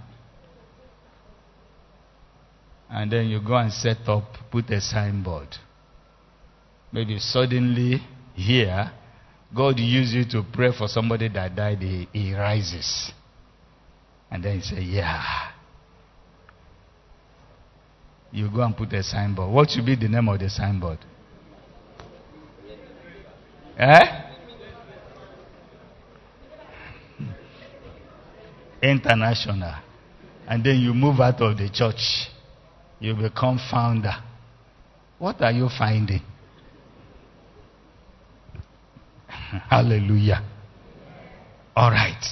S1: And then you go and set up, put a signboard. Maybe suddenly here, God use you to pray for somebody that died, he, he rises. And then he say, yeah, You go and put a signboard. What should be the name of the signboard? Eh? International. And then you move out of the church. You become founder. What are you finding? *laughs* Hallelujah. All right.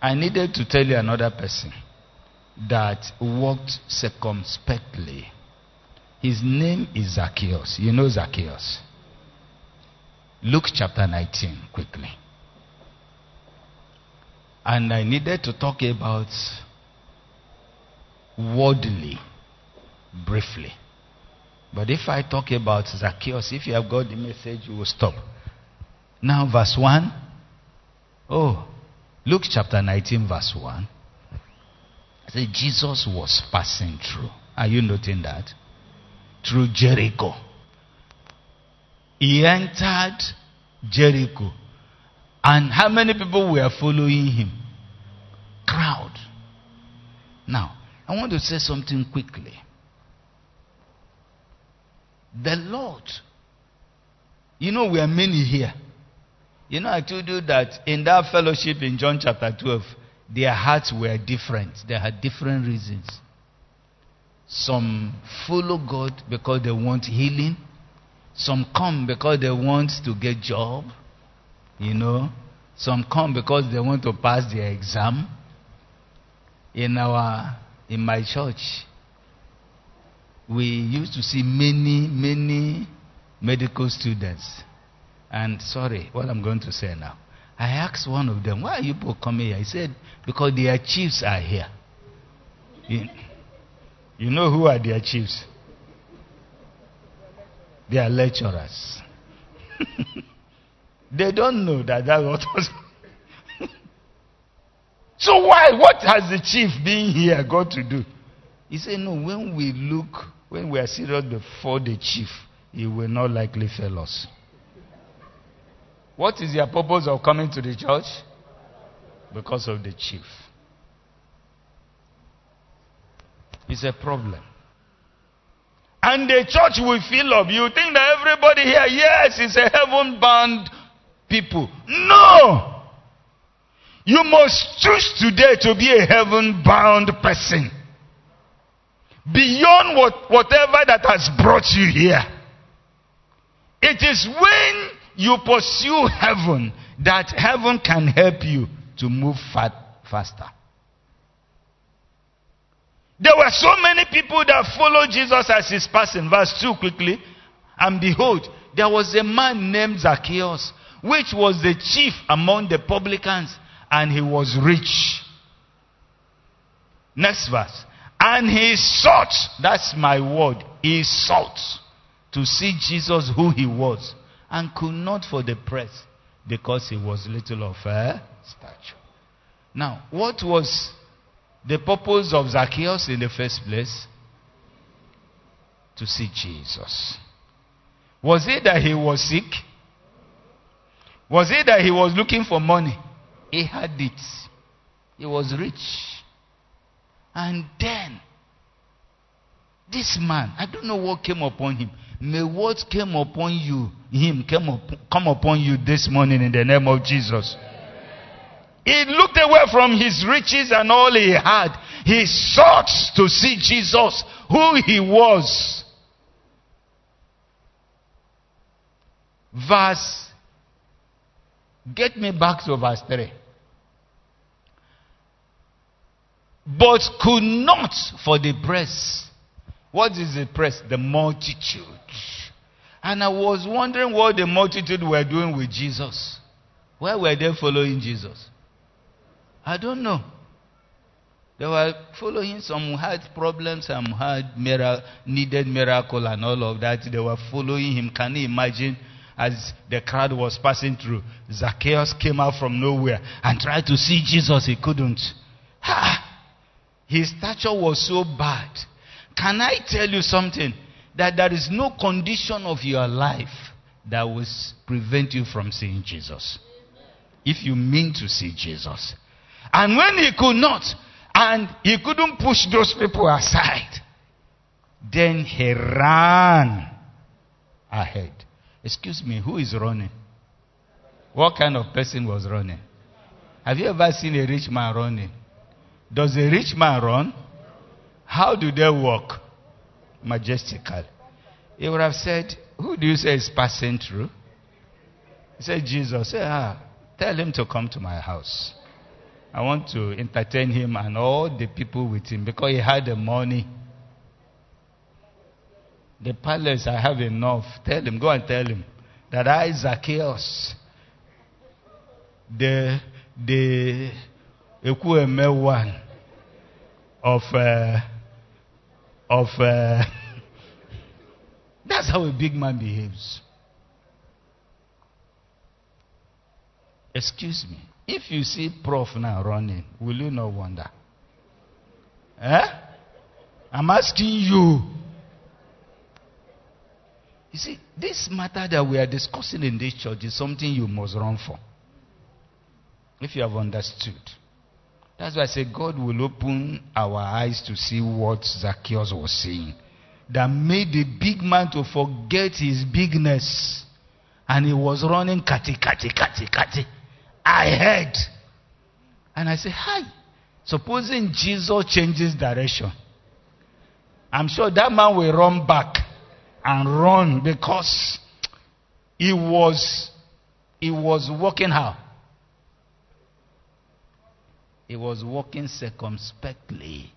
S1: I needed to tell you another person that walked circumspectly. His name is Zacchaeus. You know Zacchaeus. Luke chapter 19, quickly. And I needed to talk about worldly briefly. But if I talk about Zacchaeus, if you have got the message, you will stop. Now, verse 1. Oh, Luke chapter 19, verse 1. Say Jesus was passing through. Are you noting that? Through Jericho. He entered Jericho. And how many people were following him? Crowd. Now, I want to say something quickly. The Lord, you know, we are many here. You know, I told you that in that fellowship in John chapter 12, their hearts were different. They had different reasons. Some follow God because they want healing. Some come because they want to get job. You know. Some come because they want to pass their exam. In our in my church, we used to see many, many medical students. And sorry, what I'm going to say now. I asked one of them, why are you people coming here? He said, because their chiefs are here. You, you know who are their chiefs? They are lecturers. *laughs* they don't know that that's what was. *laughs* so why? What has the chief being here got to do? He said, no, when we look, when we are serious before the chief, he will not likely fail us. What is your purpose of coming to the church? Because of the chief. It's a problem. And the church will fill up. You think that everybody here, yes, it's a heaven bound people. No! You must choose today to be a heaven bound person. Beyond what, whatever that has brought you here. It is when you pursue heaven, that heaven can help you to move fat, faster. There were so many people that followed Jesus as his person. Verse 2 quickly. And behold, there was a man named Zacchaeus, which was the chief among the publicans, and he was rich. Next verse. And he sought, that's my word, he sought to see Jesus who he was and could not for the press because he was little of a stature. Now, what was the purpose of Zacchaeus in the first place? To see Jesus. Was it that he was sick? Was it that he was looking for money? He had it. He was rich. And then, this man, I don't know what came upon him. May what came upon you, him came up, come upon you this morning in the name of Jesus. He looked away from his riches and all he had. He sought to see Jesus, who he was. Verse, get me back to verse 3. But could not for the press. What is the press? The multitude. And I was wondering what the multitude were doing with Jesus. Where were they following Jesus? I don't know. They were following some had problems, some had miracle, needed miracle and all of that. They were following him. Can you imagine as the crowd was passing through? Zacchaeus came out from nowhere and tried to see Jesus. He couldn't. Ha! His stature was so bad. Can I tell you something? that there is no condition of your life that will prevent you from seeing Jesus. If you mean to see Jesus. And when he could not, And he couldn't push those people aside. Then he ran ahead. Excuse me, who is running? What kind of person was running? Have you ever seen a rich man running? Does a rich man run? How do they walk? Majestically. He would have said, Who do you say is passing through? He said, Jesus. Say, ah, tell him to come to my house. I want to entertain him and all the people with him because he had the money. The palace, I have enough. Tell him, go and tell him that I, Zacchaeus, the, the one of, uh, of, uh, *laughs* that's how a big man behaves. Excuse me. If you see Prof now running, will you not wonder? Eh? I'm asking you. You see, this matter that we are discussing in this church is something you must run for. If you have understood. That's why I say God will open our eyes to see what Zacchaeus was saying. That made the big man to forget his bigness. And he was running kati, kati, kati, kati. I heard. And I said, Hi. Supposing Jesus changes direction, I'm sure that man will run back and run because he was he was walking how? He was walking circumspectly.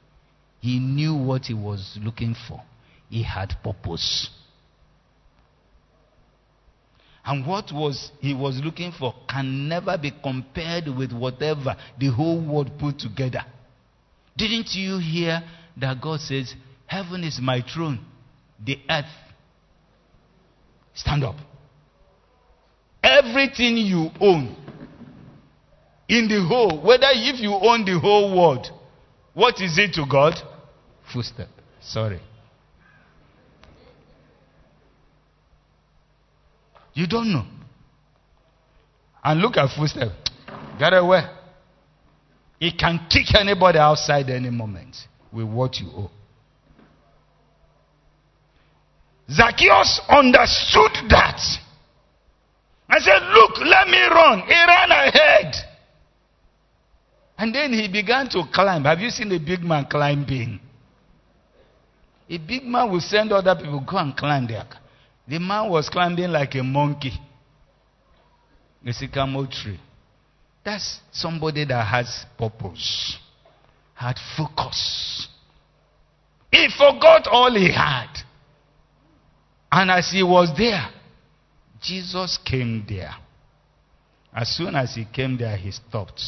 S1: He knew what he was looking for. He had purpose. And what was he was looking for can never be compared with whatever the whole world put together. Didn't you hear that God says, Heaven is my throne, the earth. Stand up. Everything you own in the whole, whether if you own the whole world, what is it to God? Footstep. Sorry. You don't know. And look at footstep. Get away. It can kick anybody outside any moment with what you owe. Zacchaeus understood that. I said, Look, let me run. He ran ahead. And then he began to climb. Have you seen a big man climbing? A big man will send other people, go and climb there. The man was climbing like a monkey. A sycamore tree. That's somebody that has purpose, had focus. He forgot all he had. And as he was there, Jesus came there. As soon as he came there, he stopped,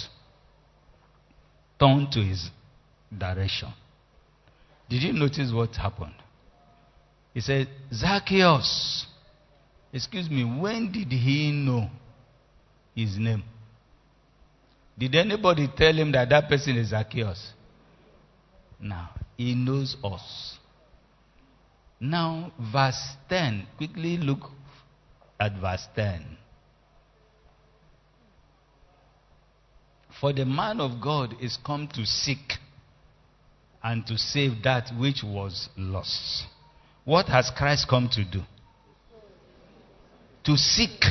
S1: turned to his direction. Did you notice what happened? He said, Zacchaeus. Excuse me, when did he know his name? Did anybody tell him that that person is Zacchaeus? Now, he knows us. Now, verse 10. Quickly look at verse 10. For the man of God is come to seek and to save that which was lost. What has Christ come to do? To seek.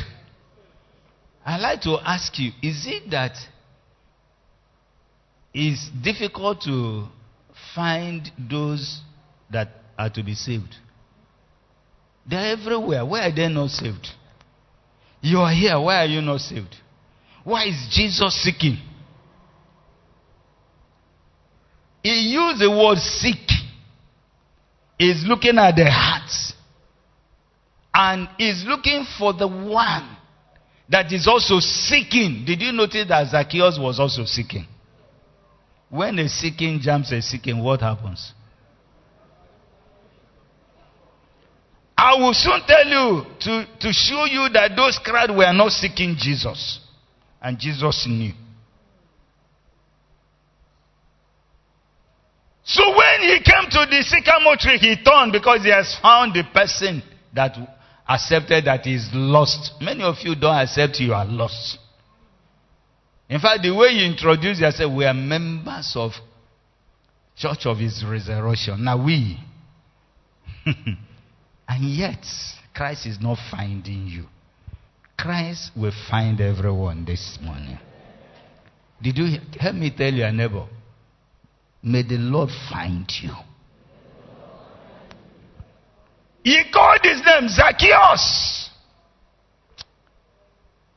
S1: I'd like to ask you is it that it's difficult to find those that are to be saved? They're everywhere. Why are they not saved? You are here. Why are you not saved? Why is Jesus seeking? He used the word seek He's looking at the heart and he's looking for the one that is also seeking. Did you notice that Zacchaeus was also seeking? When a seeking jumps a seeking, what happens? I will soon tell you to, to show you that those crowd were not seeking Jesus. And Jesus knew. So when he came to the sycamore tree, he turned because he has found the person that accepted that he is lost. Many of you don't accept you are lost. In fact, the way you introduce yourself, we are members of church of his resurrection. Now we. *laughs* and yet, Christ is not finding you. Christ will find everyone this morning. Did you help me tell your neighbor? May the Lord find you. He called his name Zacchaeus.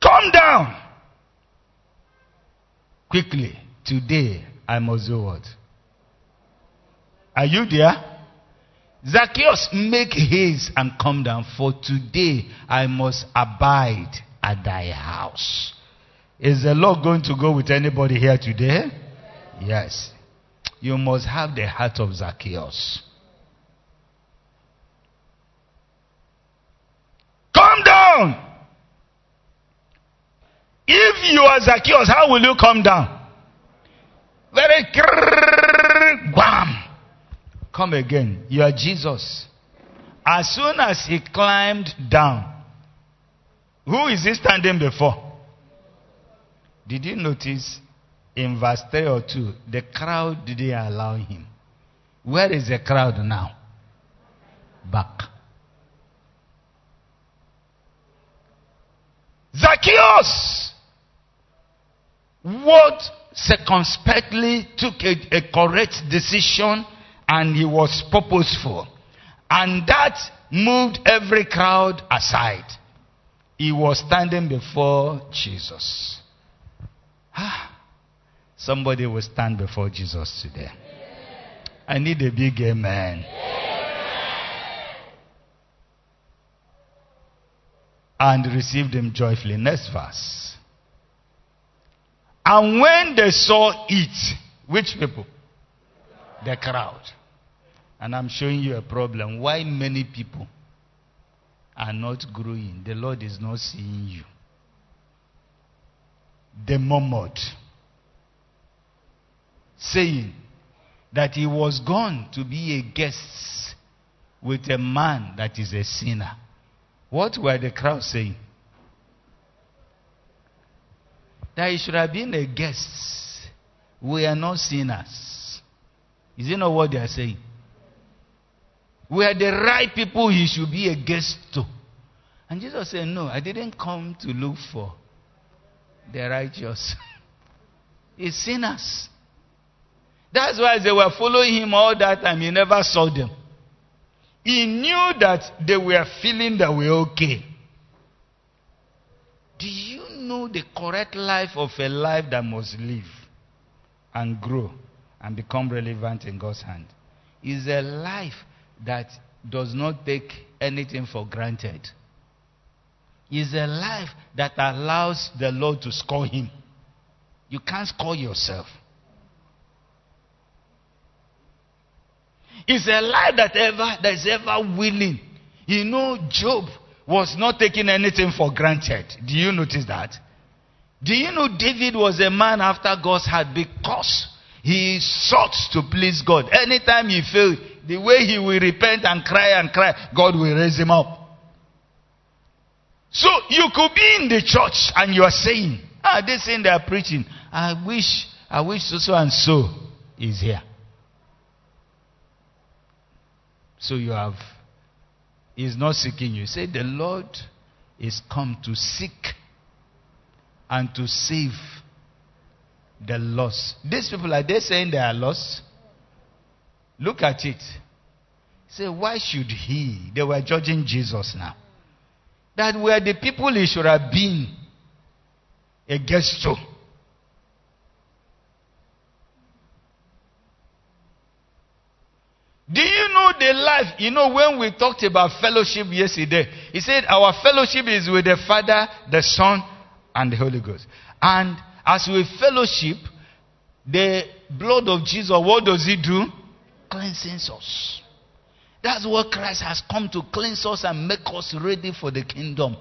S1: Come down. Quickly. Today, I must do what? Are you there? Zacchaeus, make haste and come down, for today I must abide at thy house. Is the Lord going to go with anybody here today? Yes. You must have the heart of Zacchaeus. Come down. If you are Zacchaeus, how will you come down? Very bam. Come again. You are Jesus. As soon as he climbed down, who is he standing before? Did you notice in verse 3 or 2, the crowd didn't allow him. Where is the crowd now? Back. Zacchaeus! What circumspectly took a, a correct decision and he was purposeful. And that moved every crowd aside. He was standing before Jesus. Ah, somebody will stand before Jesus today. I need a big amen. And received him joyfully. Next verse. And when they saw it, which people? The crowd. And I'm showing you a problem. Why many people are not growing? The Lord is not seeing you. They murmured, saying that he was gone to be a guest with a man that is a sinner. What were the crowd saying? That he should have been a guest. We are not sinners. Is it not what they are saying? We are the right people he should be a guest to. And Jesus said, No, I didn't come to look for the righteous. *laughs* it's sinners. That's why they were following him all that time. He never saw them. He knew that they were feeling that we're okay. Do you know the correct life of a life that must live and grow and become relevant in God's hand? Is a life that does not take anything for granted. Is a life that allows the Lord to score him. You can't score yourself. It's a life that ever that is ever willing. You know, Job was not taking anything for granted. Do you notice that? Do you know David was a man after God's heart because he sought to please God. Anytime he failed, the way he will repent and cry and cry, God will raise him up. So you could be in the church and you are saying, ah, this thing they are preaching. I wish, I wish so so and so is here. So you have, he's not seeking you. Say, the Lord is come to seek and to save the lost. These people, are they saying they are lost? Look at it. Say, why should he? They were judging Jesus now. That were the people he should have been a guest to. Do you know the life? You know, when we talked about fellowship yesterday, he said our fellowship is with the Father, the Son, and the Holy Ghost. And as we fellowship, the blood of Jesus, what does it do? Cleanses us. That's what Christ has come to cleanse us and make us ready for the kingdom.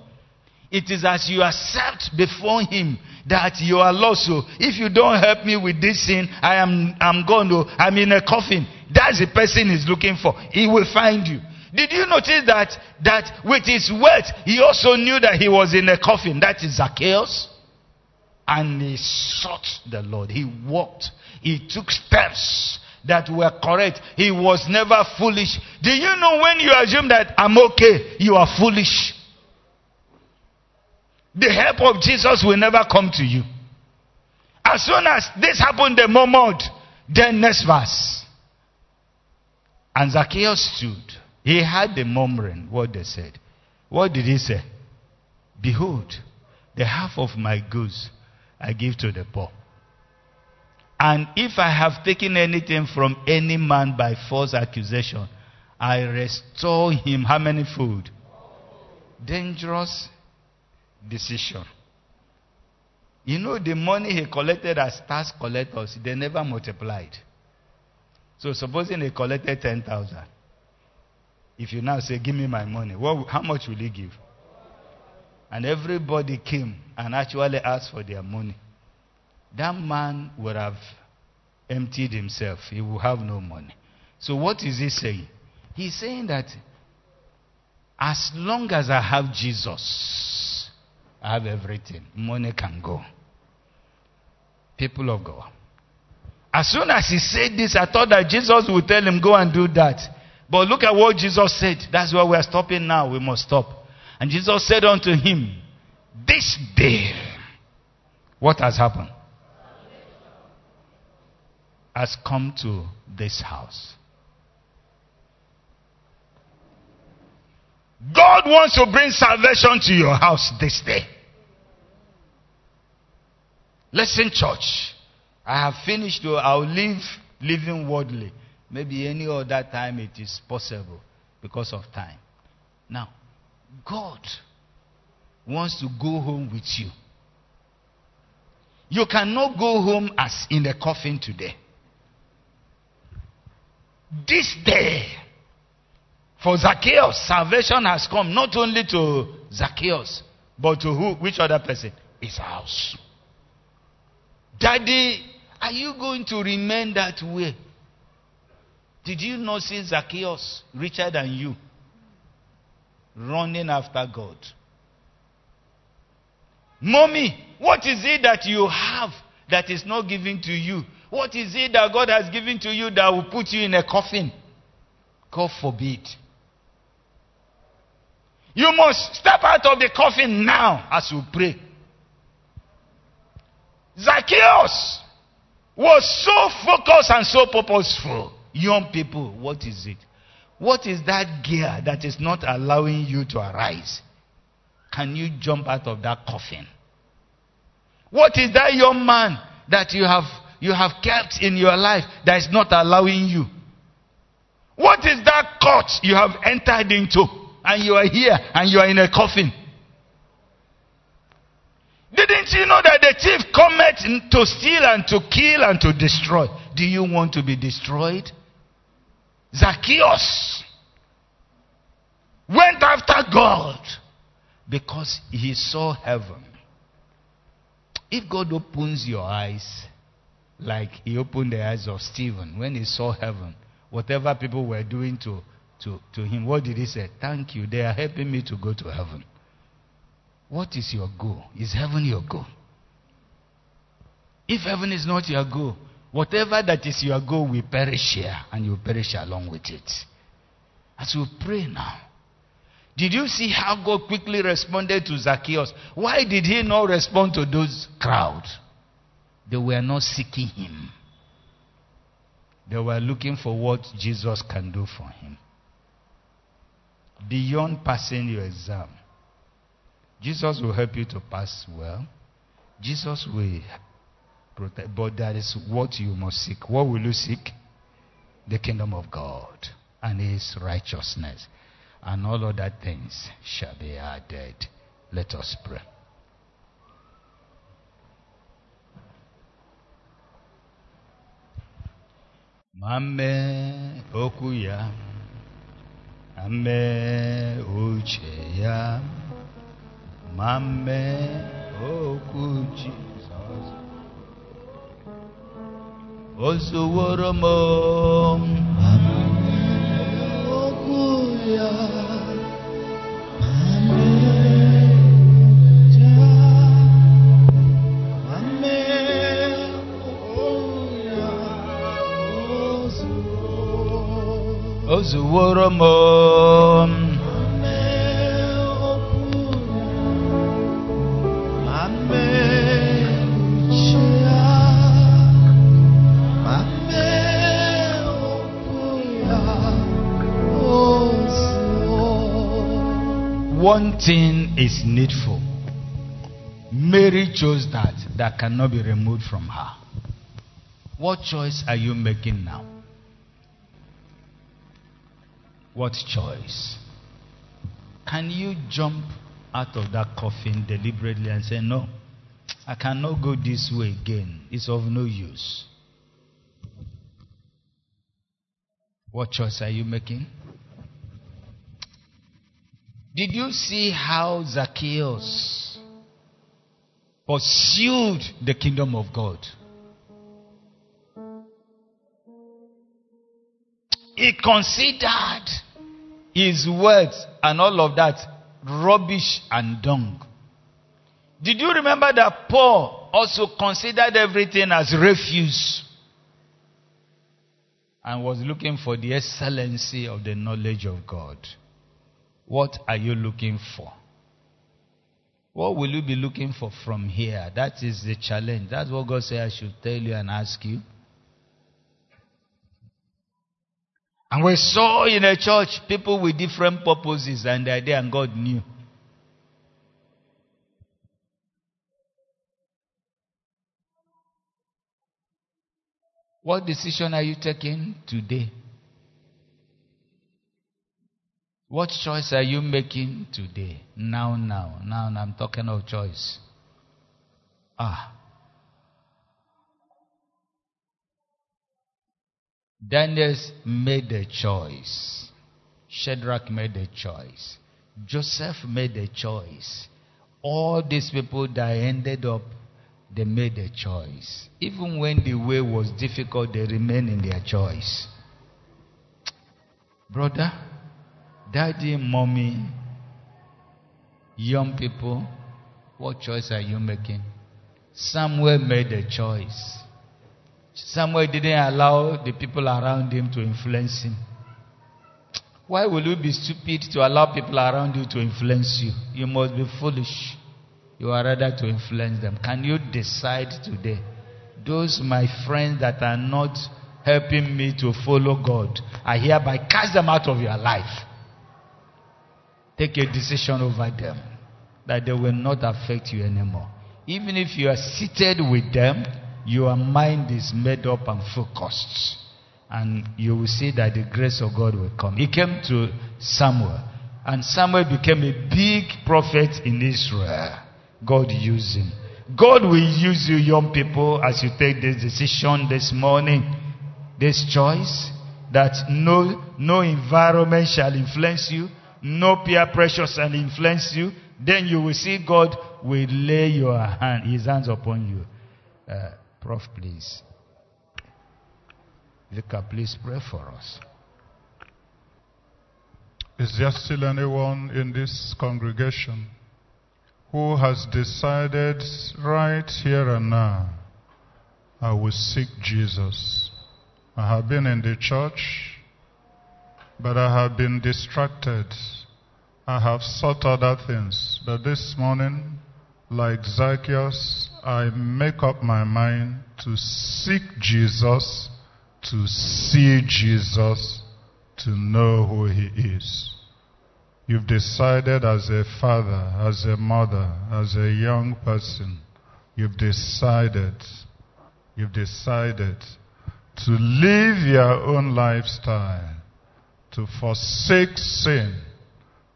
S1: It is as you accept before Him that you are lost. So if you don't help me with this sin, I am I'm gone. To, I'm in a coffin. That's the person he's looking for. He will find you. Did you notice that that with his wealth, he also knew that he was in a coffin? That is Zacchaeus. And he sought the Lord. He walked. He took steps that were correct. He was never foolish. Do you know when you assume that I'm okay, you are foolish? The help of Jesus will never come to you. As soon as this happened, the moment, then next verse. And Zacchaeus stood. He had the murmuring, what they said. What did he say? Behold, the half of my goods I give to the poor. And if I have taken anything from any man by false accusation, I restore him how many food? Dangerous decision. You know, the money he collected as tax collectors, they never multiplied. So, supposing he collected 10,000, if you now say, Give me my money, what, how much will he give? And everybody came and actually asked for their money that man would have emptied himself. He will have no money. So, what is he saying? He's saying that as long as I have Jesus, I have everything. Money can go. People of God. As soon as he said this, I thought that Jesus would tell him, Go and do that. But look at what Jesus said. That's why we are stopping now. We must stop. And Jesus said unto him, This day, what has happened? has come to this house. God wants to bring salvation to your house this day. Listen, church. I have finished. I'll leave living worldly. Maybe any other time it is possible because of time. Now, God wants to go home with you. You cannot go home as in the coffin today. This day, for Zacchaeus, salvation has come not only to Zacchaeus, but to who? Which other person? His house. Daddy, are you going to remain that way? Did you not see Zacchaeus richer than you? Running after God. Mommy, what is it that you have that is not given to you? What is it that God has given to you that will put you in a coffin? God forbid. You must step out of the coffin now as you pray. Zacchaeus was so focused and so purposeful. Young people, what is it? What is that gear that is not allowing you to arise? Can you jump out of that coffin? What is that young man that you have you have kept in your life that is not allowing you? What is that court you have entered into and you are here and you are in a coffin? Didn't you know that the thief cometh to steal and to kill and to destroy? Do you want to be destroyed? Zacchaeus went after God because he saw heaven. If God opens your eyes, like he opened the eyes of Stephen when he saw heaven. Whatever people were doing to, to, to him, what did he say? Thank you. They are helping me to go to heaven. What is your goal? Is heaven your goal? If heaven is not your goal, whatever that is your goal will perish here and you perish along with it. As we pray now, did you see how God quickly responded to Zacchaeus? Why did he not respond to those crowds? They were not seeking him. They were looking for what Jesus can do for him. Beyond passing your exam, Jesus will help you to pass well. Jesus will protect, but that is what you must seek. What will you seek? The kingdom of God and his righteousness, and all other things shall be added. Let us pray. Mame 남매 우체야 맘매 오구지. 어수월어 몸 맘매 오구야. One thing is needful. Mary chose that, that cannot be removed from her. What choice are you making now? What choice? Can you jump out of that coffin deliberately and say, No, I cannot go this way again. It's of no use. What choice are you making? Did you see how Zacchaeus pursued the kingdom of God? He considered his words and all of that rubbish and dung. Did you remember that Paul also considered everything as refuse and was looking for the excellency of the knowledge of God? What are you looking for? What will you be looking for from here? That is the challenge. That's what God said I should tell you and ask you. And we saw in a church people with different purposes and the idea, and God knew. What decision are you taking today? What choice are you making today? Now, now, now, I'm talking of choice. Ah. Daniel made a choice. Shadrach made a choice. Joseph made a choice. All these people that ended up, they made a choice. Even when the way was difficult, they remained in their choice. Brother, daddy, mommy, young people, what choice are you making? Samuel made a choice. Samuel didn't allow the people around him to influence him. Why will you be stupid to allow people around you to influence you? You must be foolish. You are rather to influence them. Can you decide today? Those my friends that are not helping me to follow God, I hereby cast them out of your life. Take a decision over them that they will not affect you anymore. Even if you are seated with them, your mind is made up and focused. And you will see that the grace of God will come. He came to Samuel, and Samuel became a big prophet in Israel. God used him. God will use you, young people, as you take this decision this morning, this choice, that no, no environment shall influence you, no peer pressure shall influence you. Then you will see God will lay your hand, His hands upon you. Uh, Prof, please. Vicar, please pray for us.
S2: Is there still anyone in this congregation who has decided right here and now, I will seek Jesus? I have been in the church, but I have been distracted. I have sought other things. But this morning, like Zacchaeus, I make up my mind to seek Jesus, to see Jesus, to know who he is. You've decided as a father, as a mother, as a young person, you've decided, you've decided to live your own lifestyle, to forsake sin,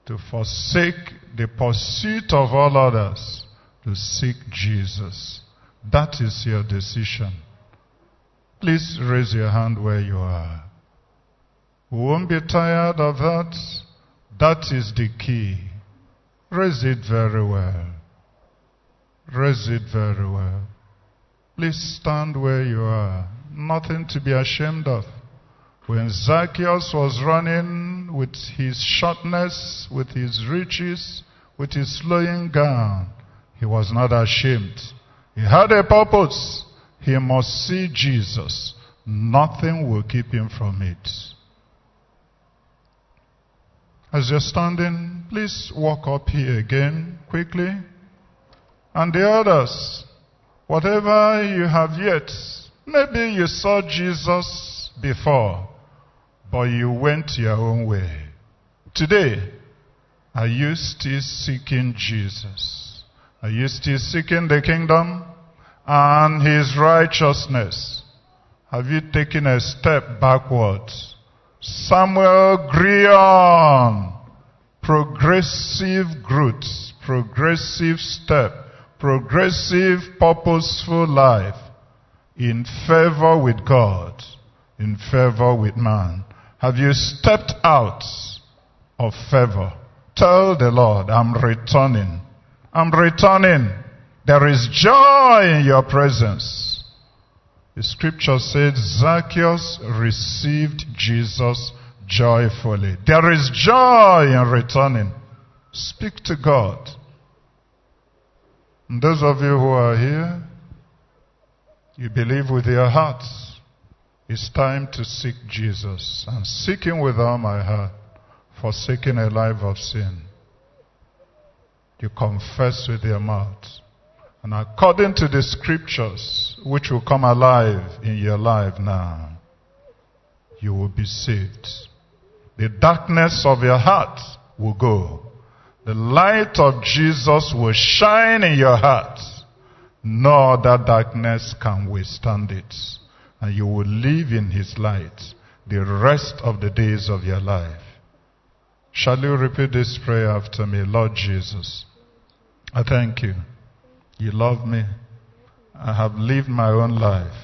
S2: to forsake the pursuit of all others, to seek Jesus. That is your decision. Please raise your hand where you are. We won't be tired of that. That is the key. Raise it very well. Raise it very well. Please stand where you are. Nothing to be ashamed of. When Zacchaeus was running with his shortness, with his riches, with his slowing down, he was not ashamed. He had a purpose. He must see Jesus. Nothing will keep him from it. As you're standing, please walk up here again quickly. And the others, whatever you have yet, maybe you saw Jesus before, but you went your own way. Today, are you still seeking Jesus? Are you still seeking the kingdom and his righteousness? Have you taken a step backwards? Samuel Grion, progressive growth, progressive step, progressive purposeful life in favor with God, in favor with man. Have you stepped out of favor? Tell the Lord, I'm returning. I'm returning. There is joy in your presence. The scripture said Zacchaeus received Jesus joyfully. There is joy in returning. Speak to God. And those of you who are here, you believe with your hearts. It's time to seek Jesus and seek Him with all my heart, forsaking a life of sin. You confess with your mouth. And according to the scriptures, which will come alive in your life now, you will be saved. The darkness of your heart will go. The light of Jesus will shine in your heart. No other darkness can withstand it. And you will live in his light the rest of the days of your life. Shall you repeat this prayer after me? Lord Jesus, I thank you. You love me. I have lived my own life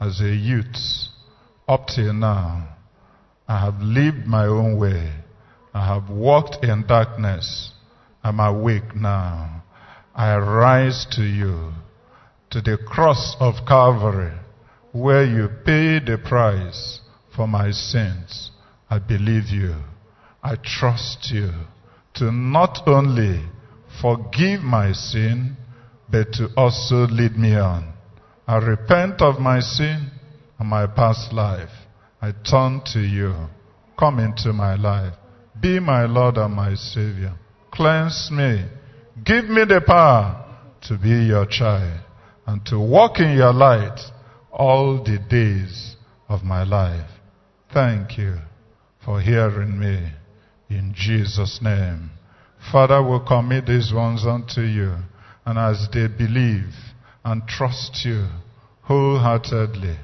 S2: as a youth up till now. I have lived my own way. I have walked in darkness. I'm awake now. I rise to you, to the cross of Calvary, where you paid the price for my sins. I believe you. I trust you to not only forgive my sin, but to also lead me on. I repent of my sin and my past life. I turn to you. Come into my life. Be my Lord and my Savior. Cleanse me. Give me the power to be your child and to walk in your light all the days of my life. Thank you for hearing me in Jesus' name. Father, we commit these ones unto you, and as they believe and trust you wholeheartedly,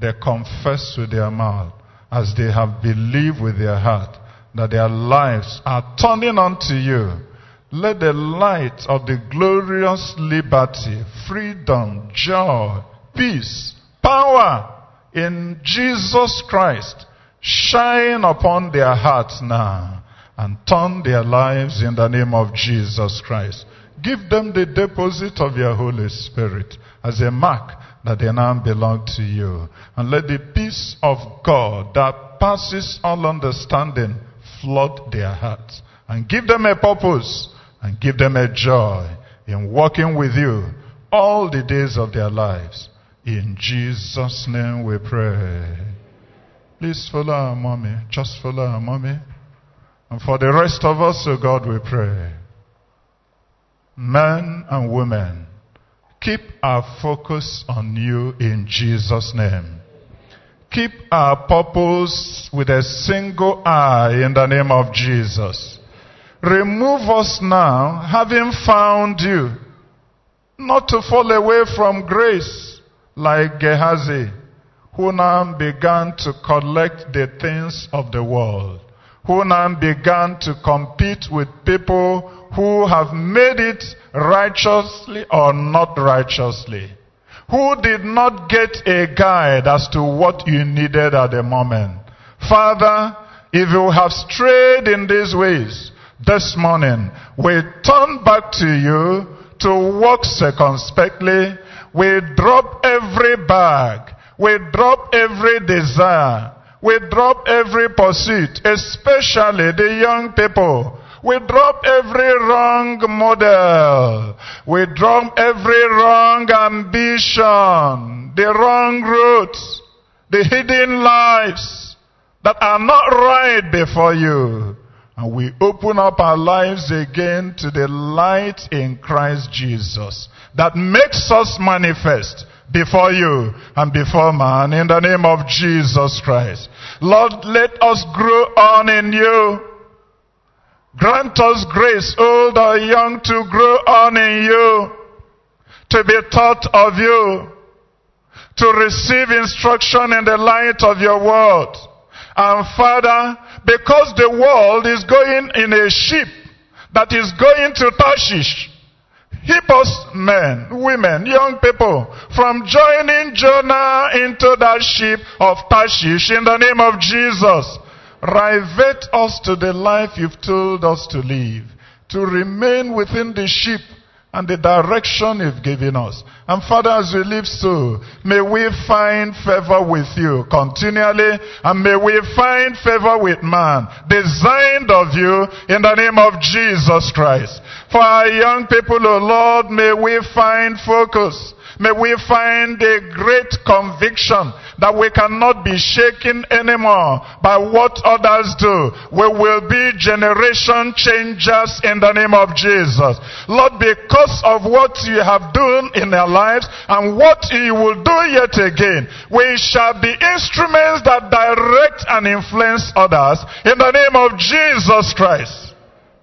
S2: they confess with their mouth as they have believed with their heart that their lives are turning unto you. Let the light of the glorious liberty, freedom, joy, peace, power in Jesus Christ shine upon their hearts now and turn their lives in the name of Jesus Christ. Give them the deposit of your Holy Spirit as a mark that they now belong to you. And let the peace of God that passes all understanding flood their hearts and give them a purpose and give them a joy in walking with you all the days of their lives. In Jesus' name we pray. Please follow our mommy. Just follow our mommy. And for the rest of us, oh God, we pray. Men and women, keep our focus on you in Jesus' name. Keep our purpose with a single eye in the name of Jesus. Remove us now, having found you, not to fall away from grace like Gehazi, who now began to collect the things of the world, who now began to compete with people who have made it righteously or not righteously who did not get a guide as to what you needed at the moment. Father, if you have strayed in these ways this morning, we turn back to you to walk circumspectly. We drop every bag. We drop every desire. We drop every pursuit, especially the young people we drop every wrong model. We drop every wrong ambition, the wrong roots, the hidden lives that are not right before you. And we open up our lives again to the light in Christ Jesus that makes us manifest before you and before man in the name of Jesus Christ. Lord, let us grow on in you. Grant us grace, old or young, to grow on in you, to be taught of you, to receive instruction in the light of your word. And Father, because the world is going in a ship that is going to Tarshish, Us men, women, young people from joining Jonah into that ship of Tarshish in the name of Jesus. Rivet us to the life you've told us to live, to remain within the ship and the direction you've given us. And Father, as we live so, may we find favor with you continually, and may we find favor with man, designed of you in the name of Jesus Christ. For our young people, O oh Lord, may we find focus. May we find a great conviction that we cannot be shaken anymore by what others do. We will be generation changers in the name of Jesus. Lord, because of what you have done in our lives and what you will do yet again, we shall be instruments that direct and influence others in the name of Jesus Christ.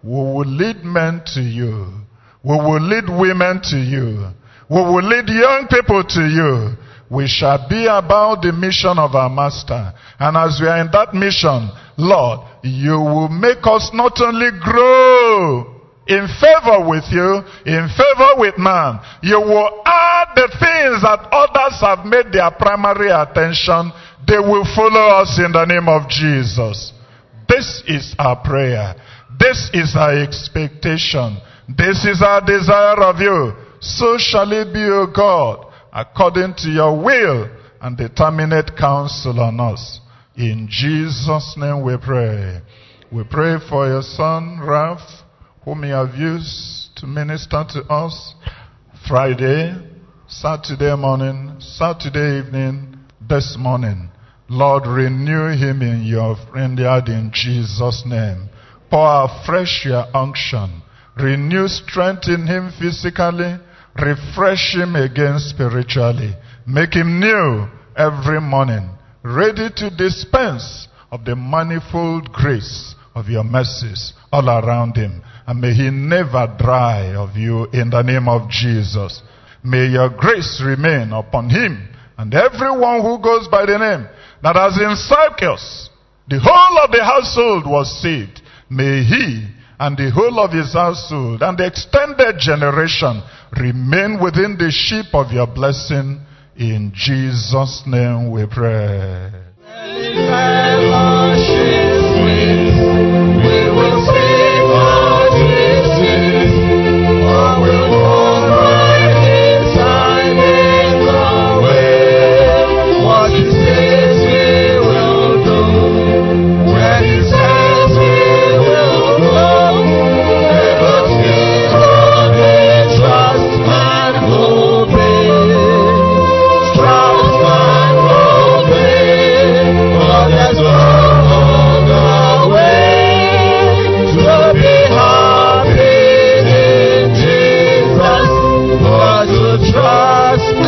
S2: We will lead men to you. We will lead women to you. We will lead young people to you. We shall be about the mission of our master. And as we are in that mission, Lord, you will make us not only grow in favor with you, in favor with man, you will add the things that others have made their primary attention. They will follow us in the name of Jesus. This is our prayer. This is our expectation. This is our desire of you so shall it be, O God, according to your will and determinate counsel on us. In Jesus' name we pray. We pray for your son, Ralph, whom you have used to minister to us Friday, Saturday morning, Saturday evening, this morning. Lord, renew him in your vineyard in Jesus' name. Pour afresh your unction. Renew strength in him physically Refresh him again spiritually. Make him new every morning, ready to dispense of the manifold grace of your mercies all around him. And may he never dry of you in the name of Jesus. May your grace remain upon him and everyone who goes by the name that as in Crispus, the whole of the household was saved. May he and the whole of his household and the extended generation remain within the sheep of your blessing. In Jesus' name we pray.
S3: Trust